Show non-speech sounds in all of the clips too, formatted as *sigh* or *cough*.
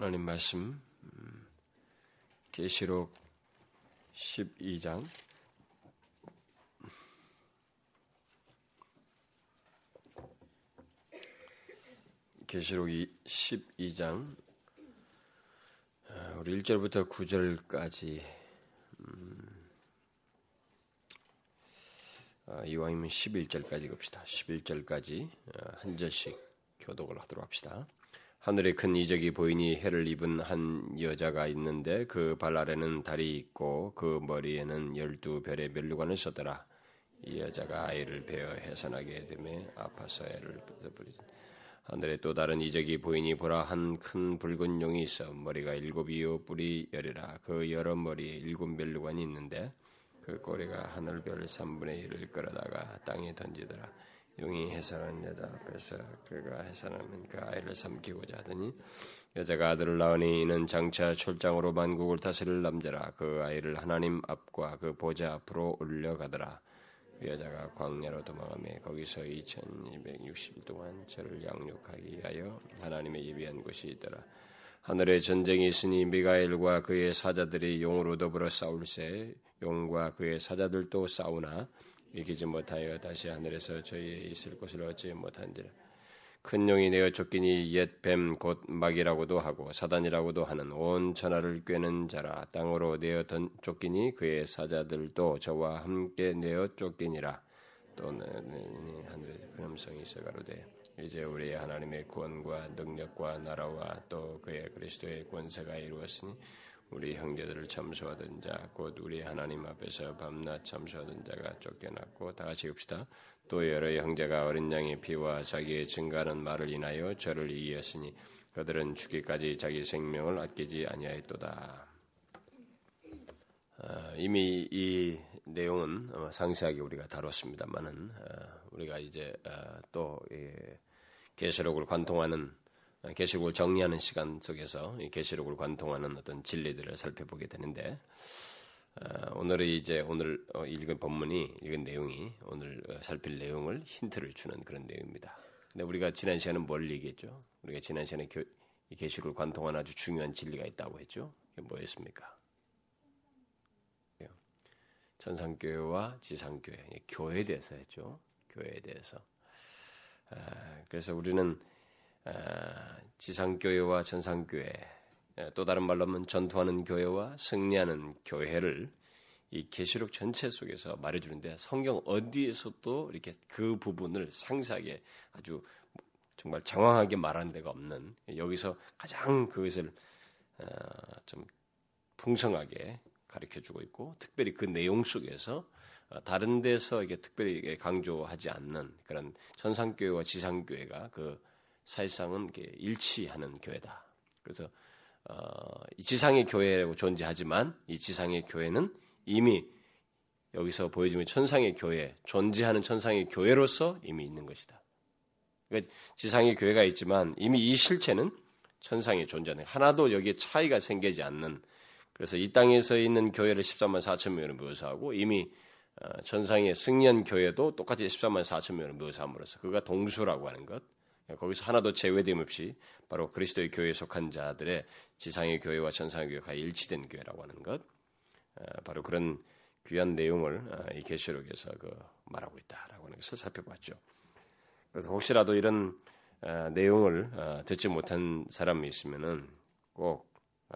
하나님 말씀 음, 계시록 12장 계시록 12장 아, 우리 1절부터 9절까지 음, 아, 이왕이면 11절까지 갑시다. 11절까지 아, 한 절씩 교독을 하도록 합시다. 하늘에 큰 이적이 보이니 해를 입은 한 여자가 있는데 그 발 아래는 달이 있고 그 머리에는 열두 별의 멸류관을 썼더라. 이 여자가 아이를 베어 해산하게 되매 아파서 애를 부리지. 하늘에 또 다른 이적이 보이니 보라 한 큰 붉은 용이 있어 머리가 일곱이요 뿔이 열이라 그 여러 머리에 일곱 멸류관이 있는데 그 꼬리가 하늘별 3분의 1을 끌어다가 땅에 던지더라. 용이 해산한 여자 앞에서 그가 해산하면 그 아이를 삼키고자 하더니 여자가 아들을 낳으니 이는 장차 출장으로 만국을 다스릴 남자라. 그 아이를 하나님 앞과 그 보좌 앞으로 올려가더라. 그 여자가 광야로 도망하며 거기서 2260일 동안 저를 양육하기 위하여 하나님의 예비한 곳이 있더라. 하늘에 전쟁이 있으니 미가엘과 그의 사자들이 용으로 더불어 싸울새 용과 그의 사자들도 싸우나 이기지 못하여 다시 하늘에서 저희의 있을 곳을 얻지 못한지라. 큰 용이 내어 쫓기니 옛 뱀 곧 막이라고도 하고 사단이라고도 하는 온 천하를 꿰는 자라 땅으로 내어 쫓기니 그의 사자들도 저와 함께 내어 쫓기니라. 또 하늘에 근엄성이 있어 가로되 이제 우리의 하나님의 구원과 능력과 나라와 또 그의 그리스도의 권세가 이루었으니 우리 형제들을 참수하던 자, 곧 우리 하나님 앞에서 밤낮 참수하던 자가 쫓겨났고 다 같이 읍시다. 또 여러 형제가 어린 양의 피와 자기의 증가하는 말을 인하여 저를 이겼으니 그들은 죽기까지 자기 생명을 아끼지 아니하였도다. 어, 이미 이 내용은 상세하게 우리가 다뤘습니다만은 어, 우리가 이제 어, 또 계시록을 관통하는 계시록을 정리하는 시간 속에서 계시록을 관통하는 어떤 진리들을 살펴보게 되는데 어, 오늘은 이제 오늘 어, 읽은 본문이 읽은 내용이 오늘 어, 살필 내용을 힌트를 주는 그런 내용입니다. 근데 우리가 지난 시간은 뭘 얘기했죠? 우리가 지난 시간에 계시록을 관통하는 아주 중요한 진리가 있다고 했죠. 이게 뭐였습니까? 천상교회와 지상교회, 교회에 대해서 했죠. 교회에 대해서. 아, 그래서 우리는 지상교회와 전상교회, 또 다른 말로 하면 전투하는 교회와 승리하는 교회를 이 계시록 전체 속에서 말해주는데 성경 어디에서도 이렇게 그 부분을 상세하게 아주 정말 장황하게 말하는 데가 없는 여기서 가장 그것을 좀 풍성하게 가르쳐 주고 있고 특별히 그 내용 속에서 어, 다른 데서 이게 특별히 강조하지 않는 그런 전상교회와 지상교회가 그 사실상은 일치하는 교회다. 그래서 어, 이 지상의 교회라고 존재하지만 이 지상의 교회는 이미 여기서 보여주는 천상의 교회, 존재하는 천상의 교회로서 이미 있는 것이다. 그러니까 지상의 교회가 있지만 이미 이 실체는 천상에 존재하는 하나도 여기에 차이가 생기지 않는 그래서 이 땅에서 있는 교회를 13만 4천 명으로 묘사하고 이미 어, 천상의 승년 교회도 똑같이 13만 4천 명으로 묘사함으로써 그가 동수라고 하는 것 거기서 하나도 제외됨 없이 바로 그리스도의 교회에 속한 자들의 지상의 교회와 천상의 교회가 일치된 교회라고 하는 것, 어, 바로 그런 귀한 내용을 어, 이 계시록에서 그 말하고 있다라고 하는 것을 살펴봤죠. 그래서 혹시라도 이런 어, 내용을 듣지 못한 사람이 있으면은 꼭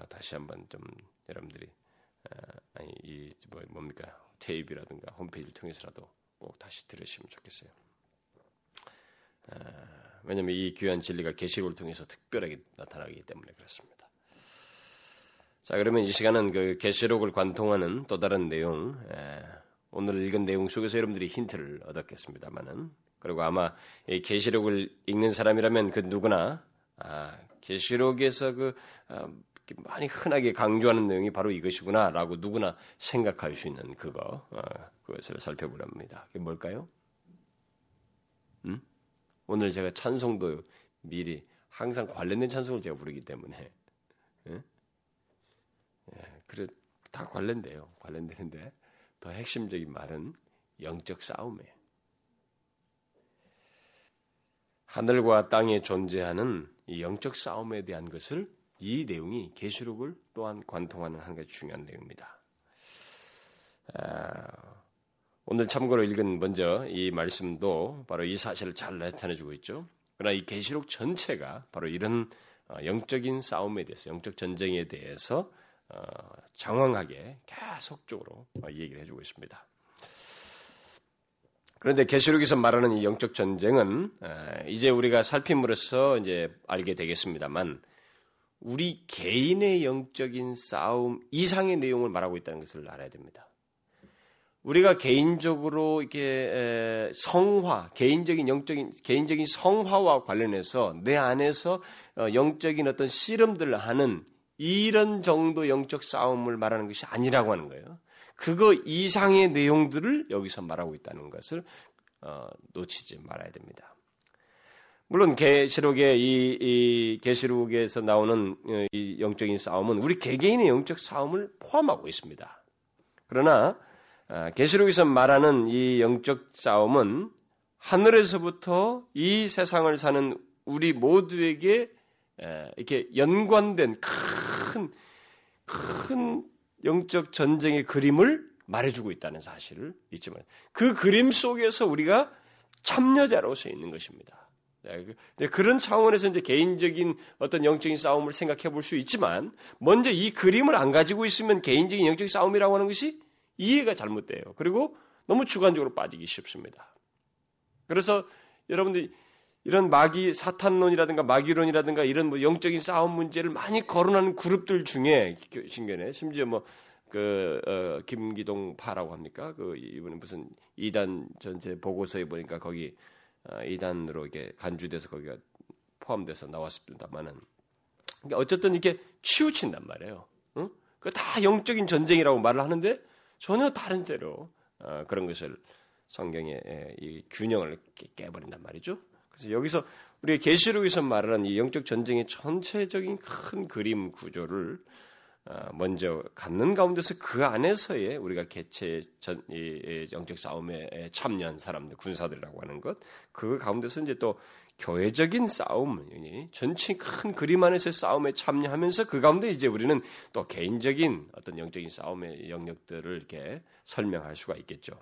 다시 한번 좀 여러분들이 아니 이 뭐 뭡니까 테이프라든가 홈페이지를 통해서라도 꼭 다시 들으시면 좋겠어요. 왜냐하면 이 귀한 진리가 계시록을 통해서 특별하게 나타나기 때문에 그렇습니다. 자 그러면 이 시간은 그 계시록을 관통하는 또 다른 내용, 오늘 읽은 내용 속에서 여러분들이 힌트를 얻었겠습니다만은 그리고 아마 이 계시록을 읽는 사람이라면 그 누구나 아, 계시록에서 그 아, 많이 흔하게 강조하는 내용이 바로 이것이구나라고 누구나 생각할 수 있는 그거 어, 그것을 살펴보랍니다. 그게 뭘까요? 음? 오늘 제가 찬송도 미리 항상 관련된 찬송을 제가 부르기 때문에 예? 예, 그래 다 관련돼요. 관련되는데 더 핵심적인 말은 영적 싸움이에요. 하늘과 땅에 존재하는 이 영적 싸움에 대한 것을 이 내용이 계시록을 또한 관통하는 한 가지 중요한 내용입니다. 아, 오늘 참고로 읽은 먼저 이 말씀도 바로 이 사실을 잘 나타내주고 있죠. 그러나 이 계시록 전체가 바로 이런 어, 영적인 싸움에 대해서, 영적 전쟁에 대해서 어, 장황하게 계속적으로 어, 얘기를 해주고 있습니다. 그런데 계시록에서 말하는 이 영적 전쟁은 이제 우리가 살핌으로써 이제 알게 되겠습니다만 우리 개인의 영적인 싸움 이상의 내용을 말하고 있다는 것을 알아야 됩니다. 우리가 개인적으로 이렇게 성화, 개인적인 영적인 개인적인 성화와 관련해서 내 안에서 어, 영적인 어떤 씨름들을 하는 이런 정도 영적 싸움을 말하는 것이 아니라고 하는 거예요. 그거 이상의 내용들을 여기서 말하고 있다는 것을 어, 놓치지 말아야 됩니다. 물론 계시록의 이, 이 계시록에서 나오는 어, 이 영적인 싸움은 우리 개개인의 영적 싸움을 포함하고 있습니다. 그러나 아, 계시록에서 말하는 이 영적 싸움은 하늘에서부터 이 세상을 사는 우리 모두에게 이렇게 연관된 큰, 큰 영적 전쟁의 그림을 말해주고 있다는 사실을 잊지 말아요. 그 그림 속에서 우리가 참여자로서 있는 것입니다. 그, 그런 차원에서 이제 개인적인 어떤 영적인 싸움을 생각해 볼 수 있지만, 먼저 이 그림을 안 가지고 있으면 개인적인 영적인 싸움이라고 하는 것이 이해가 잘못돼요. 그리고 너무 주관적으로 빠지기 쉽습니다. 그래서 여러분들 이런 마귀 사탄론이라든가 마귀론이라든가 이런 뭐 영적인 싸움 문제를 많이 거론하는 그룹들 중에 신견에 심지어 뭐 그 어, 김기동 파라고 합니까? 그 이분은 무슨 이단 전체 보고서에 보니까 거기 어, 이단으로 이게 간주돼서 거기가 포함돼서 나왔습니다만은 그러니까 어쨌든 이렇게 치우친단 말이에요. 응? 그다 영적인 전쟁이라고 말을 하는데 전혀 다른 대로 어, 그런 것을 성경의 이 균형을 깨버린단 말이죠. 그래서 여기서 우리 계시록에서 말하는 이 영적 전쟁의 전체적인 큰 그림 구조를 어, 먼저 갖는 가운데서 그 안에서의 우리가 개체 전, 이, 영적 싸움에 참여한 사람들, 군사들이라고 하는 것, 그 가운데서 이제 또 교회적인 싸움, 전체 큰 그림 안에서의 싸움에 참여하면서 그 가운데 이제 우리는 또 개인적인 어떤 영적인 싸움의 영역들을 이렇게 설명할 수가 있겠죠.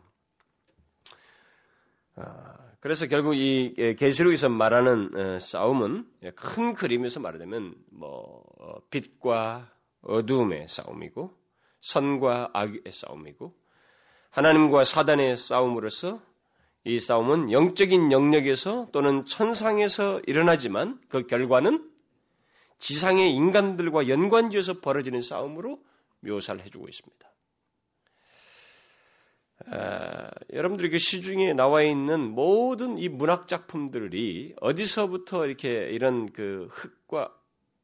아, 그래서 결국 이 계시록에서 말하는 어, 싸움은 큰 그림에서 말하자면 뭐 어, 빛과 어두움의 싸움이고 선과 악의 싸움이고 하나님과 사단의 싸움으로서 이 싸움은 영적인 영역에서 또는 천상에서 일어나지만 그 결과는 지상의 인간들과 연관지어서 벌어지는 싸움으로 묘사를 해주고 있습니다. 아, 여러분들이 그 시중에 나와 있는 모든 이 문학 작품들이 어디서부터 이렇게 이런 그 흙과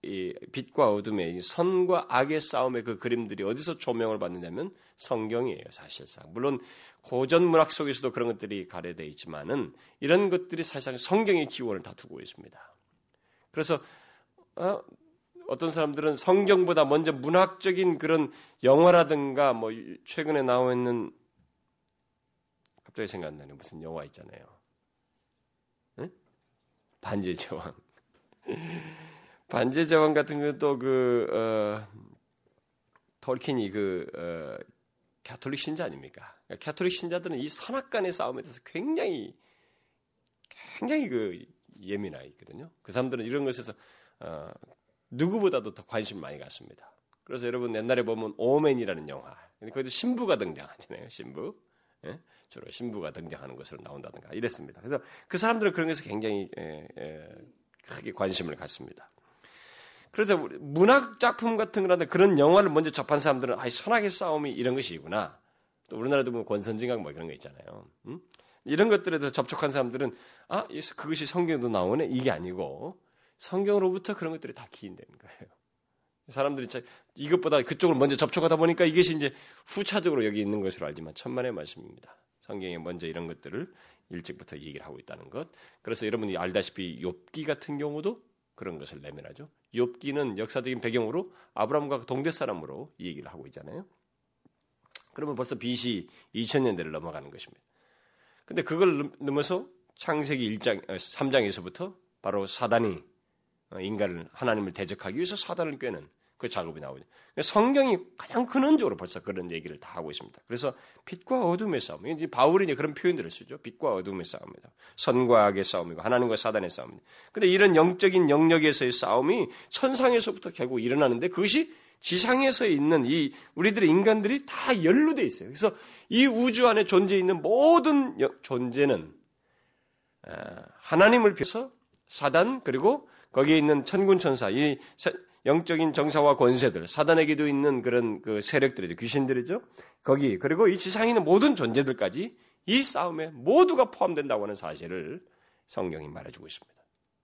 이 빛과 어둠의 선과 악의 싸움의 그 그림들이 어디서 조명을 받느냐면 성경이에요, 사실상. 물론 고전 문학 속에서도 그런 것들이 가려되어 있지만은 이런 것들이 사실상 성경의 기원을 다투고 있습니다. 그래서 어, 어떤 사람들은 성경보다 먼저 문학적인 그런 영화라든가 뭐 최근에 나와 있는 갑자기 생각나는 무슨 영화 있잖아요. 응? 반지의 제왕. 반지의 제왕 같은 것도 그 어, 톨킨이 그 어, 캐톨릭 신자 아닙니까? 그러니까 캐톨릭 신자들은 이 선악간의 싸움에 대해서 굉장히 굉장히 그 예민하 있거든요. 그 사람들은 이런 것에서 어, 누구보다도 더 관심을 많이 갖습니다. 그래서 여러분 옛날에 보면 오멘이라는 영화, 거기도 신부가 등장하잖아요. 신부. 예? 주로 신부가 등장하는 것으로 나온다든가 이랬습니다. 그래서 그 사람들은 그런 것에 굉장히 에, 에, 크게 관심을 갖습니다. 그래서 문학 작품 같은 거라든 그런 영화를 먼저 접한 사람들은 아, 선악의 싸움이 이런 것이구나. 또 우리나라도 보면 권선징악 뭐 그런 거 있잖아요. 음? 이런 것들에 대해서 접촉한 사람들은 아, 그것이 성경도 나오네 이게 아니고 성경으로부터 그런 것들이 다 기인되는 거예요. 사람들이 이것보다 그쪽을 먼저 접촉하다 보니까 이것이 이제 후차적으로 여기 있는 것으로 알지만 천만의 말씀입니다. 성경에 먼저 이런 것들을 일찍부터 얘기를 하고 있다는 것. 그래서 여러분이 알다시피 욥기 같은 경우도 그런 것을 내면하죠. 욥기는 역사적인 배경으로 아브라함과 동대 사람으로 얘기를 하고 있잖아요. 그러면 벌써 BC 2000년대를 넘어가는 것입니다. 근데 그걸 넘어서 창세기 1장 3장에서부터 바로 사단이 어, 인간을 하나님을 대적하기 위해서 사단을 꿰는 그 작업이 나오죠. 성경이 가장 근원적으로 벌써 그런 얘기를 다 하고 있습니다. 그래서 빛과 어둠의 싸움. 이제 바울이 이제 그런 표현들을 쓰죠. 빛과 어둠의 싸움이다. 선과 악의 싸움이고 하나님과 사단의 싸움입니다. 근데 이런 영적인 영역에서의 싸움이 천상에서부터 결국 일어나는데 그것이 지상에서 있는 이 우리들의 인간들이 다 연루돼 있어요. 그래서 이 우주 안에 존재 있는 모든 존재는 하나님을 비해서 사단 그리고 거기에 있는 천군 천사 이 영적인 정사와 권세들, 사단에게도 있는 그런 그 세력들이죠. 귀신들이죠. 거기, 그리고 이 지상에 있는 모든 존재들까지 이 싸움에 모두가 포함된다고 하는 사실을 성경이 말해주고 있습니다.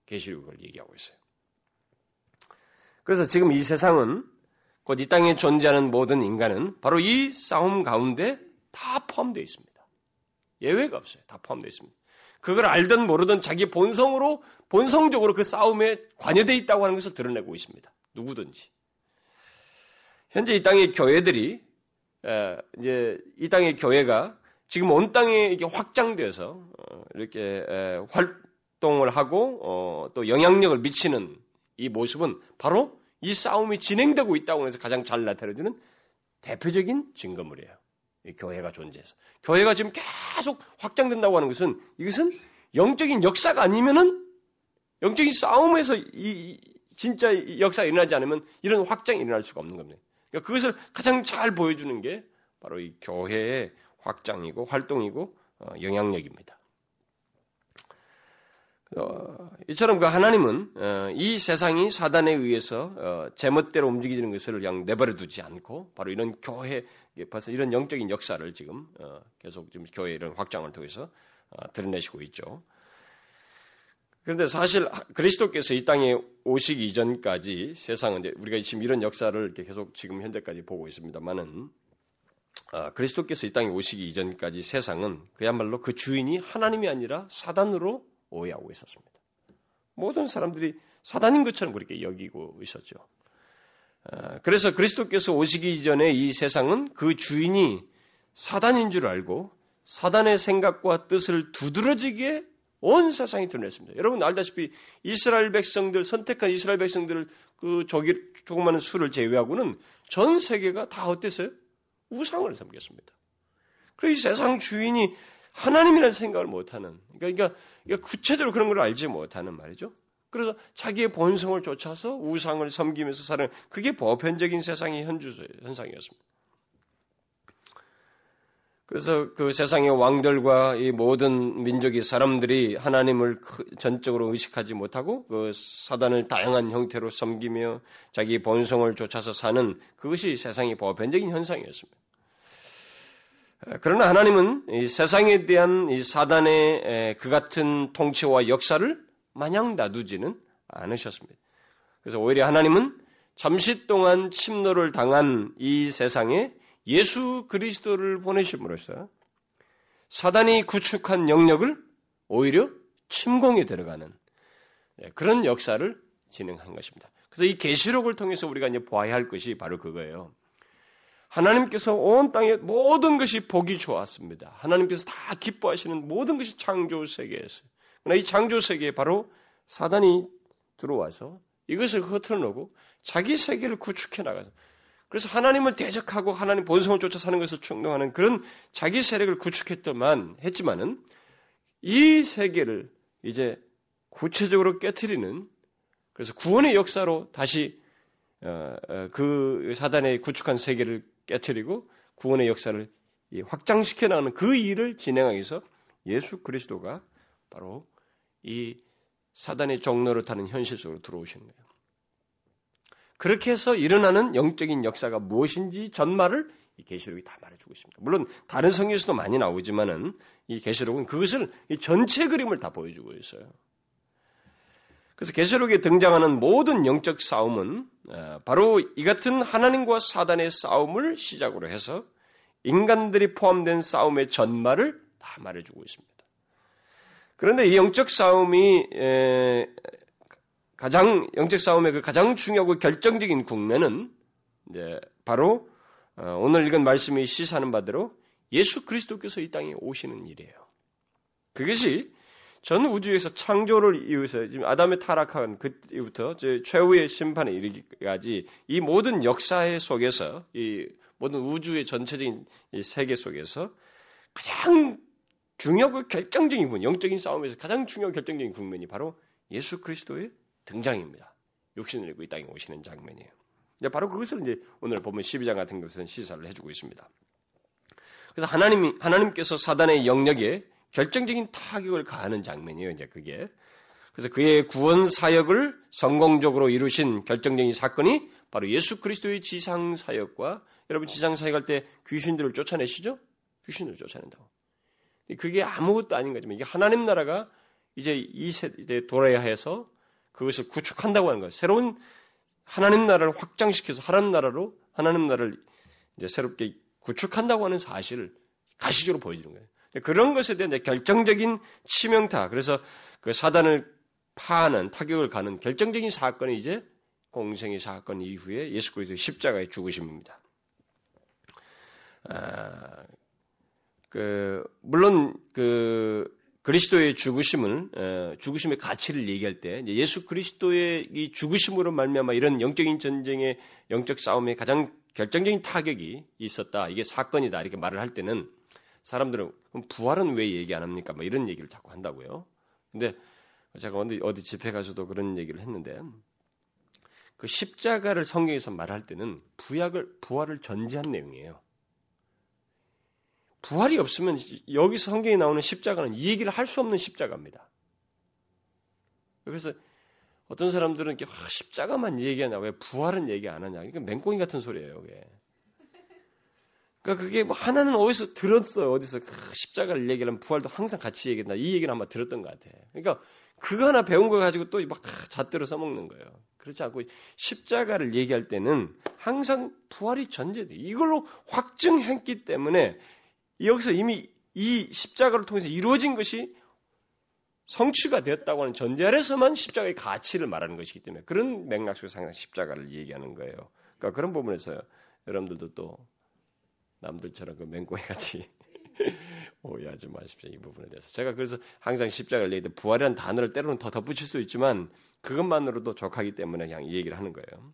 계시록을 얘기하고 있어요. 그래서 지금 이 세상은 곧 이 땅에 존재하는 모든 인간은 바로 이 싸움 가운데 다 포함되어 있습니다. 예외가 없어요. 다 포함되어 있습니다. 그걸 알든 모르든 자기 본성으로 본성적으로 그 싸움에 관여되어 있다고 하는 것을 드러내고 있습니다. 누구든지. 현재 이 땅의 교회들이 이제 이 땅의 교회가 지금 온 땅에 이게 확장되어서 어, 이렇게 활동을 하고 어, 또 영향력을 미치는 이 모습은 바로 이 싸움이 진행되고 있다고 해서 가장 잘 나타내주는 대표적인 증거물이에요. 교회가 존재해서. 교회가 지금 계속 확장된다고 하는 것은 이것은 영적인 역사가 아니면은 영적인 싸움에서 이, 진짜 역사가 일어나지 않으면 이런 확장이 일어날 수가 없는 겁니다. 그러니까 그것을 가장 잘 보여주는 게 바로 이 교회의 확장이고 활동이고 어, 영향력입니다. 어, 이처럼 그 하나님은 어, 이 세상이 사단에 의해서 어, 제멋대로 움직이는 것을 그냥 내버려 두지 않고 바로 이런 교회 벌써 이런 영적인 역사를 지금 어, 계속 지금 교회 이런 확장을 통해서 어, 드러내시고 있죠. 그런데 사실 그리스도께서 이 땅에 오시기 이전까지 세상은 이제 우리가 지금 이런 역사를 이렇게 계속 지금 현재까지 보고 있습니다만은 아, 그리스도께서 이 땅에 오시기 이전까지 세상은 그야말로 그 주인이 하나님이 아니라 사단으로 오해하고 있었습니다. 모든 사람들이 사단인 것처럼 그렇게 여기고 있었죠. 아, 그래서 그리스도께서 오시기 이전에 이 세상은 그 주인이 사단인 줄 알고 사단의 생각과 뜻을 두드러지게 온 세상이 드러냈습니다. 여러분 알다시피 이스라엘 백성들 선택한 이스라엘 백성들을 그 저기 조그마한 수를 제외하고는 전 세계가 다 어땠어요? 우상을 섬겼습니다. 그래서 이 세상 주인이 하나님이라는 생각을 못하는 그러니까, 그러니까 구체적으로 그런 걸 알지 못하는 말이죠. 그래서 자기의 본성을 쫓아서 우상을 섬기면서 사는 그게 보편적인 세상의 현주 현상이었습니다. 그래서 그 세상의 왕들과 이 모든 민족이 사람들이 하나님을 전적으로 의식하지 못하고 그 사단을 다양한 형태로 섬기며 자기 본성을 쫓아서 사는 그것이 세상의 보편적인 현상이었습니다. 그러나 하나님은 이 세상에 대한 이 사단의 그 같은 통치와 역사를 마냥 놔두지는 않으셨습니다. 그래서 오히려 하나님은 잠시 동안 침노를 당한 이 세상에 예수 그리스도를 보내심으로써 사단이 구축한 영역을 오히려 침공에 들어가는 예, 그런 역사를 진행한 것입니다. 그래서 이 계시록을 통해서 우리가 이제 보아야 할 것이 바로 그거예요. 하나님께서 온 땅에 모든 것이 보기 좋았습니다. 하나님께서 다 기뻐하시는 모든 것이 창조 세계에서. 그러나 이 창조 세계에 바로 사단이 들어와서 이것을 흐트러놓고 자기 세계를 구축해 나가서 그래서 하나님을 대적하고 하나님 본성을 쫓아 사는 것을 충동하는 그런 자기 세력을 구축했더만 했지만은 이 세계를 이제 구체적으로 깨뜨리는 그래서 구원의 역사로 다시 어, 어, 그 사단의 구축한 세계를 깨뜨리고 구원의 역사를 확장시켜 나가는 그 일을 진행하기 위해서 예수 그리스도가 바로 이 사단의 종로를 타는 현실 속으로 들어오신 거예요. 그렇게 해서 일어나는 영적인 역사가 무엇인지 전말을 이 계시록이 다 말해주고 있습니다. 물론 다른 성경에서도 많이 나오지만은 이 계시록은 그것을 이 전체 그림을 다 보여주고 있어요. 그래서 계시록에 등장하는 모든 영적 싸움은 어, 바로 이 같은 하나님과 사단의 싸움을 시작으로 해서 인간들이 포함된 싸움의 전말을 다 말해주고 있습니다. 그런데 이 영적 싸움이 가장 영적 싸움의 그 가장 중요하고 결정적인 국면은 이제 바로 어, 오늘 읽은 말씀이 시사하는 바대로 예수 그리스도께서 이 땅에 오시는 일이에요. 그것이 전 우주에서 창조를 이후에서 지금 아담의 타락한 그때부터 최후의 심판에 이르기까지 이 모든 역사의 속에서 이 모든 우주의 전체적인 이 세계 속에서 가장 중요하고 결정적인 부분, 영적인 싸움에서 가장 중요한 결정적인 국면이 바로 예수 그리스도의 등장입니다. 육신을 입고 이 땅에 오시는 장면이에요. 바로 그것을 이제 오늘 보면 12장 같은 것은 시사를 해주고 있습니다. 그래서 하나님이 하나님께서 사단의 영역에 결정적인 타격을 가하는 장면이에요. 이제 그게 그래서 그의 구원 사역을 성공적으로 이루신 결정적인 사건이 바로 예수 그리스도의 지상 사역과 여러분 지상 사역할 때 귀신들을 쫓아내시죠? 귀신을 쫓아낸다고. 그게 아무것도 아닌 거지만 이게 하나님 나라가 이제 이 세대에 돌아야 해서 그것을 구축한다고 하는 거예요. 새로운 하나님 나라를 확장시켜서 하나님 나라로 하나님 나라를 이제 새롭게 구축한다고 하는 사실을 가시적으로 보여주는 거예요. 그런 것에 대한 결정적인 치명타, 그래서 그 사단을 파하는 타격을 가는 결정적인 사건이 이제 공생의 사건 이후에 예수 그리스도의 십자가의 죽으심입니다. 아, 그 물론 그 그리스도의 죽으심을 어, 죽으심의 가치를 얘기할 때 예수 그리스도의 이 죽으심으로 말미암아 이런 영적인 전쟁의 영적 싸움에 가장 결정적인 타격이 있었다. 이게 사건이다. 이렇게 말을 할 때는 사람들은 부활은 왜 얘기 안 합니까? 뭐 이런 얘기를 자꾸 한다고요. 근데 제가 어디 어디 집회 가서도 그런 얘기를 했는데 그 십자가를 성경에서 말할 때는 부약을 부활을 전제한 내용이에요. 부활이 없으면 여기서 성경에 나오는 십자가는 이 얘기를 할 수 없는 십자가입니다. 그래서 어떤 사람들은 이렇게 아, 십자가만 얘기하냐 왜 부활은 얘기 안 하냐 그러니까 맹꽁이 같은 소리예요. 그게. 그러니까 그게 뭐 하나는 어디서 들었어요. 어디서 아, 십자가를 얘기하면 부활도 항상 같이 얘기한다. 이 얘기는 아마 들었던 것 같아. 그러니까 그거 하나 배운 거 가지고 또 막 잣대로 써먹는 거예요. 그렇지 않고 십자가를 얘기할 때는 항상 부활이 전제돼. 이걸로 확증했기 때문에 여기서 이미 이 십자가를 통해서 이루어진 것이 성취가 되었다고 하는 전제 아래서만 십자가의 가치를 말하는 것이기 때문에 그런 맥락 속에서 항상 십자가를 얘기하는 거예요. 그러니까 그런 부분에서 여러분들도 또 남들처럼 그 맹꽁이 같이 *laughs* 오해하지 마십시오. 이 부분에 대해서. 제가 그래서 항상 십자가를 얘기할 때 부활이라는 단어를 때로는 더 덧붙일 수 있지만 그것만으로도 족하기 때문에 그냥 이 얘기를 하는 거예요.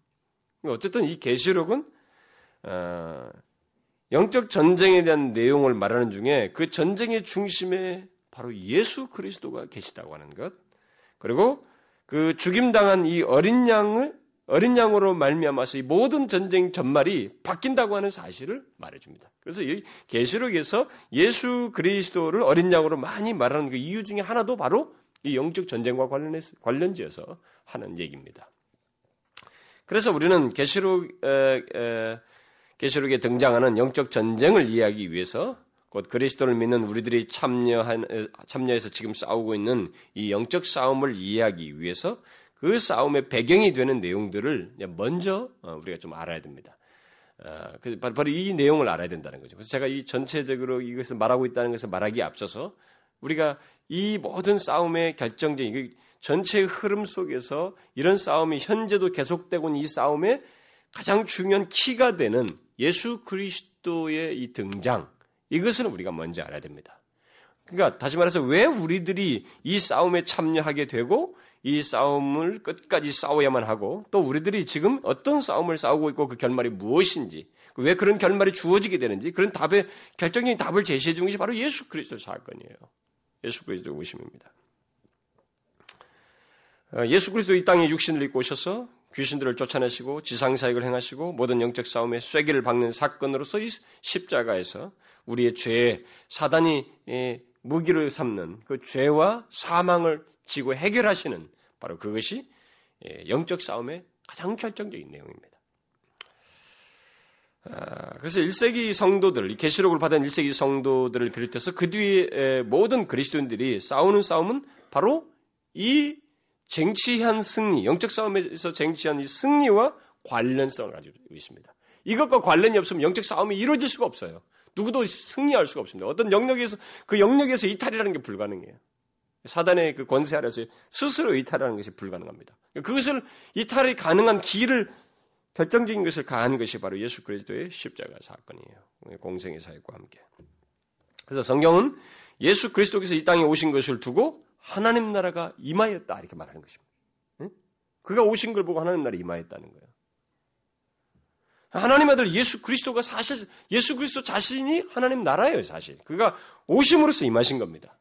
어쨌든 이 계시록은 어, 영적 전쟁에 대한 내용을 말하는 중에 그 전쟁의 중심에 바로 예수 그리스도가 계시다고 하는 것. 그리고 그 죽임당한 이 어린 양을 어린 양으로 말미암아서 이 모든 전쟁 전말이 바뀐다고 하는 사실을 말해줍니다. 그래서 이 계시록에서 예수 그리스도를 어린 양으로 많이 말하는 그 이유 중에 하나도 바로 이 영적 전쟁과 관련해서 관련지어서 하는 얘기입니다. 그래서 우리는 계시록 계시록에 등장하는 영적 전쟁을 이해하기 위해서 곧 그리스도를 믿는 우리들이 참여한 참여해서 지금 싸우고 있는 이 영적 싸움을 이해하기 위해서 그 싸움의 배경이 되는 내용들을 먼저 어, 우리가 좀 알아야 됩니다. 어, 그 바로 이 내용을 알아야 된다는 거죠. 그래서 제가 이 전체적으로 이것을 말하고 있다는 것을 말하기에 앞서서 우리가 이 모든 싸움의 결정적인 전체의 흐름 속에서 이런 싸움이 현재도 계속되고 있는 이 싸움의 가장 중요한 키가 되는 예수 그리스도의 이 등장, 이것을 우리가 먼저 알아야 됩니다. 그러니까 다시 말해서 왜 우리들이 이 싸움에 참여하게 되고 이 싸움을 끝까지 싸워야만 하고 또 우리들이 지금 어떤 싸움을 싸우고 있고 그 결말이 무엇인지 왜 그런 결말이 주어지게 되는지 그런 답의 결정적인 답을 제시해 주는 것이 바로 예수 그리스도 사건이에요. 예수 그리스도 오심입니다. 어, 예수 그리스도 이 땅에 육신을 입고 오셔서 귀신들을 쫓아내시고 지상사역을 행하시고 모든 영적 싸움에 쐐기를 박는 사건으로서 이 십자가에서 우리의 죄, 사단이 예, 무기로 삼는 그 죄와 사망을 지고 해결하시는 바로 그것이 예, 영적 싸움의 가장 결정적인 내용입니다. 아, 그래서 1세기 성도들, 계시록을 받은 1세기 성도들을 비롯해서 그 뒤에 모든 그리스도인들이 싸우는 싸움은 바로 이 쟁취한 승리, 영적 싸움에서 쟁취한 이 승리와 관련성을 가지고 있습니다. 이것과 관련이 없으면 영적 싸움이 이루어질 수가 없어요. 누구도 승리할 수가 없습니다. 어떤 영역에서 그 영역에서 이탈이라는 게 불가능해요. 사단의 그 권세 아래서 스스로 이탈하는 것이 불가능합니다. 그것을 이탈이 가능한 길을 결정적인 것을 가한 것이 바로 예수 그리스도의 십자가 사건이에요. 공생의 사역과 함께. 그래서 성경은 예수 그리스도께서 이 땅에 오신 것을 두고 하나님 나라가 임하였다 이렇게 말하는 것입니다. 그가 오신 걸 보고 하나님 나라 임하였다는 거예요. 하나님 아들 예수 그리스도가 사실 예수 그리스도 자신이 하나님 나라예요, 사실. 그가 오심으로써 임하신 겁니다.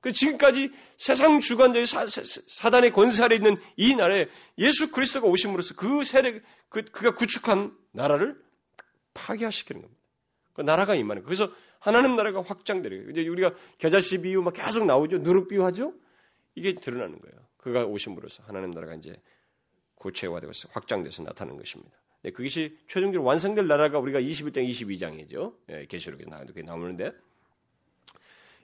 그 지금까지 세상 주관자의 사, 단의 권세 아래 있는 이 나라에 예수 그리스도가 오심으로써 그 세력 그 그가 구축한 나라를 파괴시키는 겁니다. 그 나라가 임하는. 그래서 하나님 나라가 확장되는 거예요. 이제 우리가 겨자씨 비유 막 계속 나오죠. 누룩 비유하죠. 이게 드러나는 거예요. 그가 오심으로써 하나님 나라가 이제 구체화되고 확장돼서 나타나는 것입니다. 네, 그것이 최종적으로 완성될 나라가 우리가 21장, 22장이죠. 예, 계시록에 예, 나오는데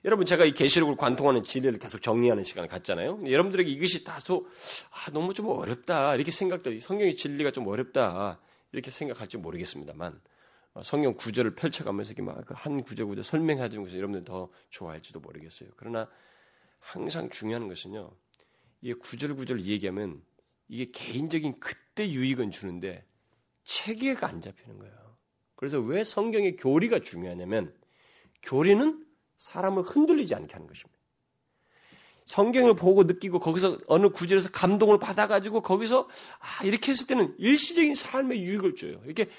여러분 제가 이 계시록을 관통하는 진리를 계속 정리하는 시간을 갖잖아요. 여러분들에게 이것이 다소 아, 너무 좀 어렵다 이렇게 생각들, 성경의 진리가 좀 어렵다 이렇게 생각할지 모르겠습니다만 어, 성경 구절을 펼쳐가면서 그한 구절 구절 설명하는 것을 여러분들 더 좋아할지도 모르겠어요. 그러나 항상 중요한 것은요, 이 구절 구절 얘기하면 이게 개인적인 그때 유익은 주는데 체계가 안 잡히는 거예요. 그래서 왜 성경의 교리가 중요하냐면 교리는 사람을 흔들리지 않게 하는 것입니다. 성경을 보고 느끼고 거기서 어느 구절에서 감동을 받아가지고 거기서 아 이렇게 했을 때는 일시적인 삶의 유익을 줘요. 이렇게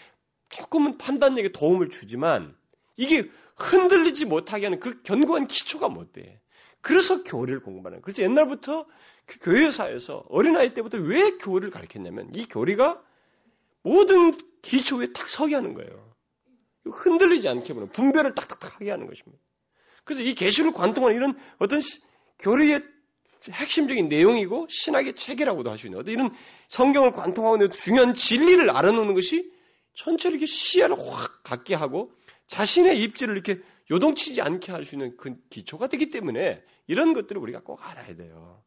조금은 판단력에 도움을 주지만 이게 흔들리지 못하게 하는 그 견고한 기초가 못 돼. 그래서 교리를 공부하는. 그래서 옛날부터 그 교회사에서 어린아이 때부터 왜 교리를 가르쳤냐면 이 교리가 모든 기초에 딱 서게 하는 거예요. 흔들리지 않게 보는 분별을 딱딱하게 하는 것입니다. 그래서 이 계시를 관통하는 이런 어떤 교리의 핵심적인 내용이고 신학의 체계라고도 할 수 있는 어떤 이런 성경을 관통하고 있는 중요한 진리를 알아놓는 것이 전체를 이렇게 시야를 확 갖게 하고 자신의 입지를 이렇게 요동치지 않게 할 수 있는 그 기초가 되기 때문에 이런 것들을 우리가 꼭 알아야 돼요.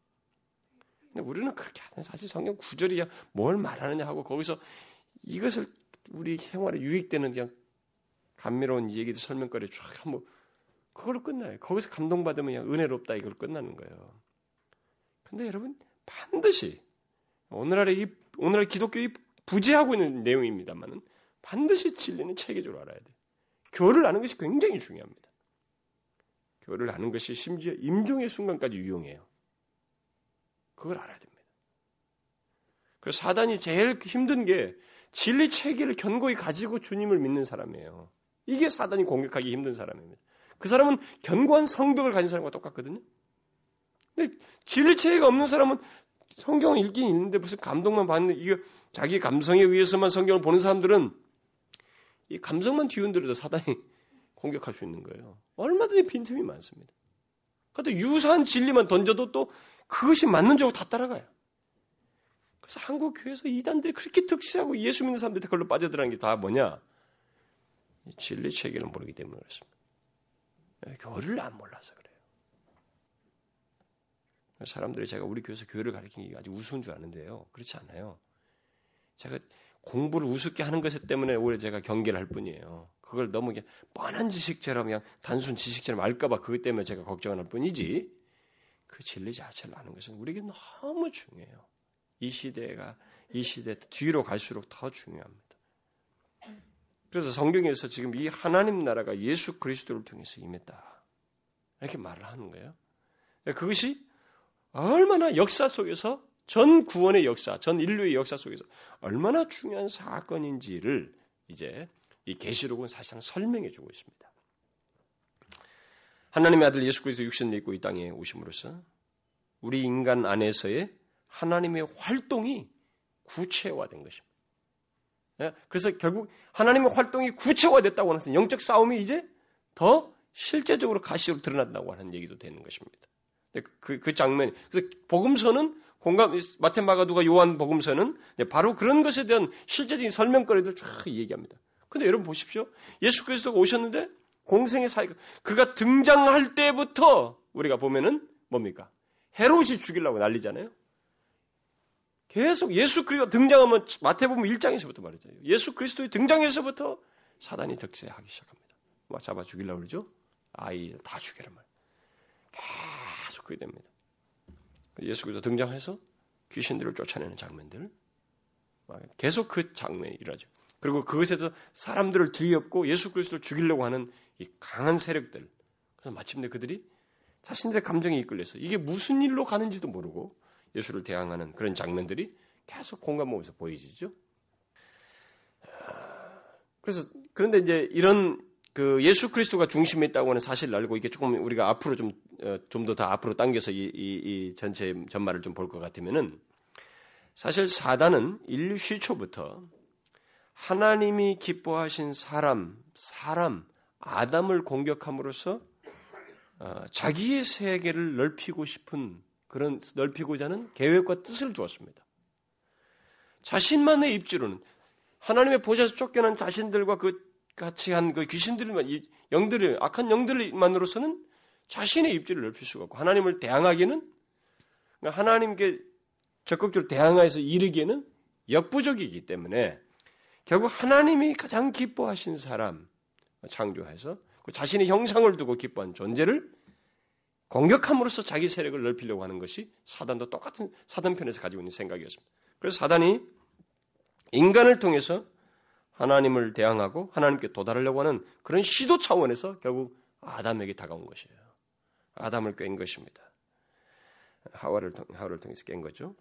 근데 우리는 그렇게 하는 사실 성경 구절이야 뭘 말하느냐 하고 거기서 이것을 우리 생활에 유익되는 그냥 감미로운 얘기들 설명거리 쫙 한번 그걸로 끝나요. 거기서 감동받으면 그냥 은혜롭다 이걸 끝나는 거예요. 근데 여러분 반드시 오늘날의 이 오늘날 기독교의 부재하고 있는 내용입니다만은 반드시 진리는 체계적으로 알아야 돼. 교를 아는 것이 굉장히 중요합니다. 교를 아는 것이 심지어 임종의 순간까지 유용해요. 그걸 알아야 됩니다. 그래서 사단이 제일 힘든 게 진리 체계를 견고히 가지고 주님을 믿는 사람이에요. 이게 사단이 공격하기 힘든 사람입니다. 그 사람은 견고한 성벽을 가진 사람과 똑같거든요. 근데 진리 체계가 없는 사람은 성경을 읽긴 읽는데 무슨 감동만 받는 이거 자기 감성에 의해서만 성경을 보는 사람들은 이 감성만 뒤흔들어도 사단이 *laughs* 공격할 수 있는 거예요. 얼마든지 빈틈이 많습니다. 그것도 유사한 진리만 던져도 또 그것이 맞는 줄 알고 다 따라가요. 그래서 한국 교회에서 이단들이 그렇게 득세하고 예수 믿는 사람들이 그걸로 빠져들어간 게 다 뭐냐? 진리 체계를 모르기 때문에 그렇습니다. 예, 교리를 안 몰라서 그래요. 사람들이 제가 우리 교회에서 교회를 가르치는 게 아주 우스운 줄 아는데요. 그렇지 않아요. 제가 공부를 우습게 하는 것 때문에 오히려 제가 경계를 할 뿐이에요. 그걸 너무 뻔한 지식처럼 그냥 단순 지식처럼 알까봐 그것 때문에 제가 걱정할 뿐이지. 그 진리 자체를 아는 것은 우리에게 너무 중요해요. 이 시대가 이 시대 뒤로 갈수록 더 중요합니다. 그래서 성경에서 지금 이 하나님 나라가 예수 그리스도를 통해서 임했다. 이렇게 말을 하는 거예요. 그것이 얼마나 역사 속에서 전 구원의 역사, 전 인류의 역사 속에서 얼마나 중요한 사건인지를 이제 이 계시록은 사실상 설명해 주고 있습니다. 하나님의 아들 예수 그리스도 육신을 입고 이 땅에 오심으로써 우리 인간 안에서의 하나님의 활동이 구체화된 것입니다. 예? 그래서 결국 하나님의 활동이 구체화됐다고 하는 영적 싸움이 이제 더 실제적으로 가시로 드러난다고 하는 얘기도 되는 것입니다. 그, 그 장면, 그래서 복음서는 공감, 마테마가 누가 요한 복음서는 바로 그런 것에 대한 실제적인 설명거리들 쫙 얘기합니다. 근데 여러분 보십시오. 예수 그리스도가 오셨는데 공생의 사이가 그가 등장할 때부터 우리가 보면은 뭡니까? 헤롯이 죽이려고 난리잖아요. 계속 예수 그리스도 등장하면 마태복음 1장에서부터 말이죠. 예수 그리스도의 등장에서부터 사단이 득세하기 시작합니다. 막 잡아 죽이려고 그러죠. 아이 다 죽여라 말. 계속 그게 됩니다. 예수 그리스도 등장해서 귀신들을 쫓아내는 장면들 계속 그 장면이 일어나죠. 그리고 그것에서 사람들을 뒤엎고 예수 그리스도를 죽이려고 하는 이 강한 세력들. 그래서 마침내 그들이 자신들의 감정에 이끌려서 이게 무슨 일로 가는지도 모르고 예수를 대항하는 그런 장면들이 계속 공감하면서 보이지죠. 그래서 그런데 이제 이런 그 예수 그리스도가 중심에 있다고 하는 사실을 알고 이게 조금 우리가 앞으로 좀 좀더더 앞으로 당겨서 이, 이, 이 전체 전말을 좀 볼 것 같으면은 사실 사단은 인류 시초부터 하나님이 기뻐하신 사람, 사람 아담을 공격함으로써 어, 자기의 세계를 넓히고 싶은 그런 넓히고자 하는 계획과 뜻을 두었습니다. 자신만의 입지로는 하나님의 보좌에서 쫓겨난 자신들과 그 같이 한 그 귀신들만 영들을 악한 영들만으로서는 자신의 입지를 넓힐 수가 없고 하나님을 대항하기는 그러니까 하나님께 적극적으로 대항해서 이르기에는 역부족이기 때문에 결국 하나님이 가장 기뻐하신 사람 창조해서 그 자신의 형상을 두고 기뻐한 존재를 공격함으로써 자기 세력을 넓히려고 하는 것이 사단도 똑같은 사단 편에서 가지고 있는 생각이었습니다. 그래서 사단이 인간을 통해서 하나님을 대항하고 하나님께 도달하려고 하는 그런 시도 차원에서 결국 아담에게 다가온 것이에요. 아담을 깬 것입니다. 하와를, 하와를 통해서 깬 거죠.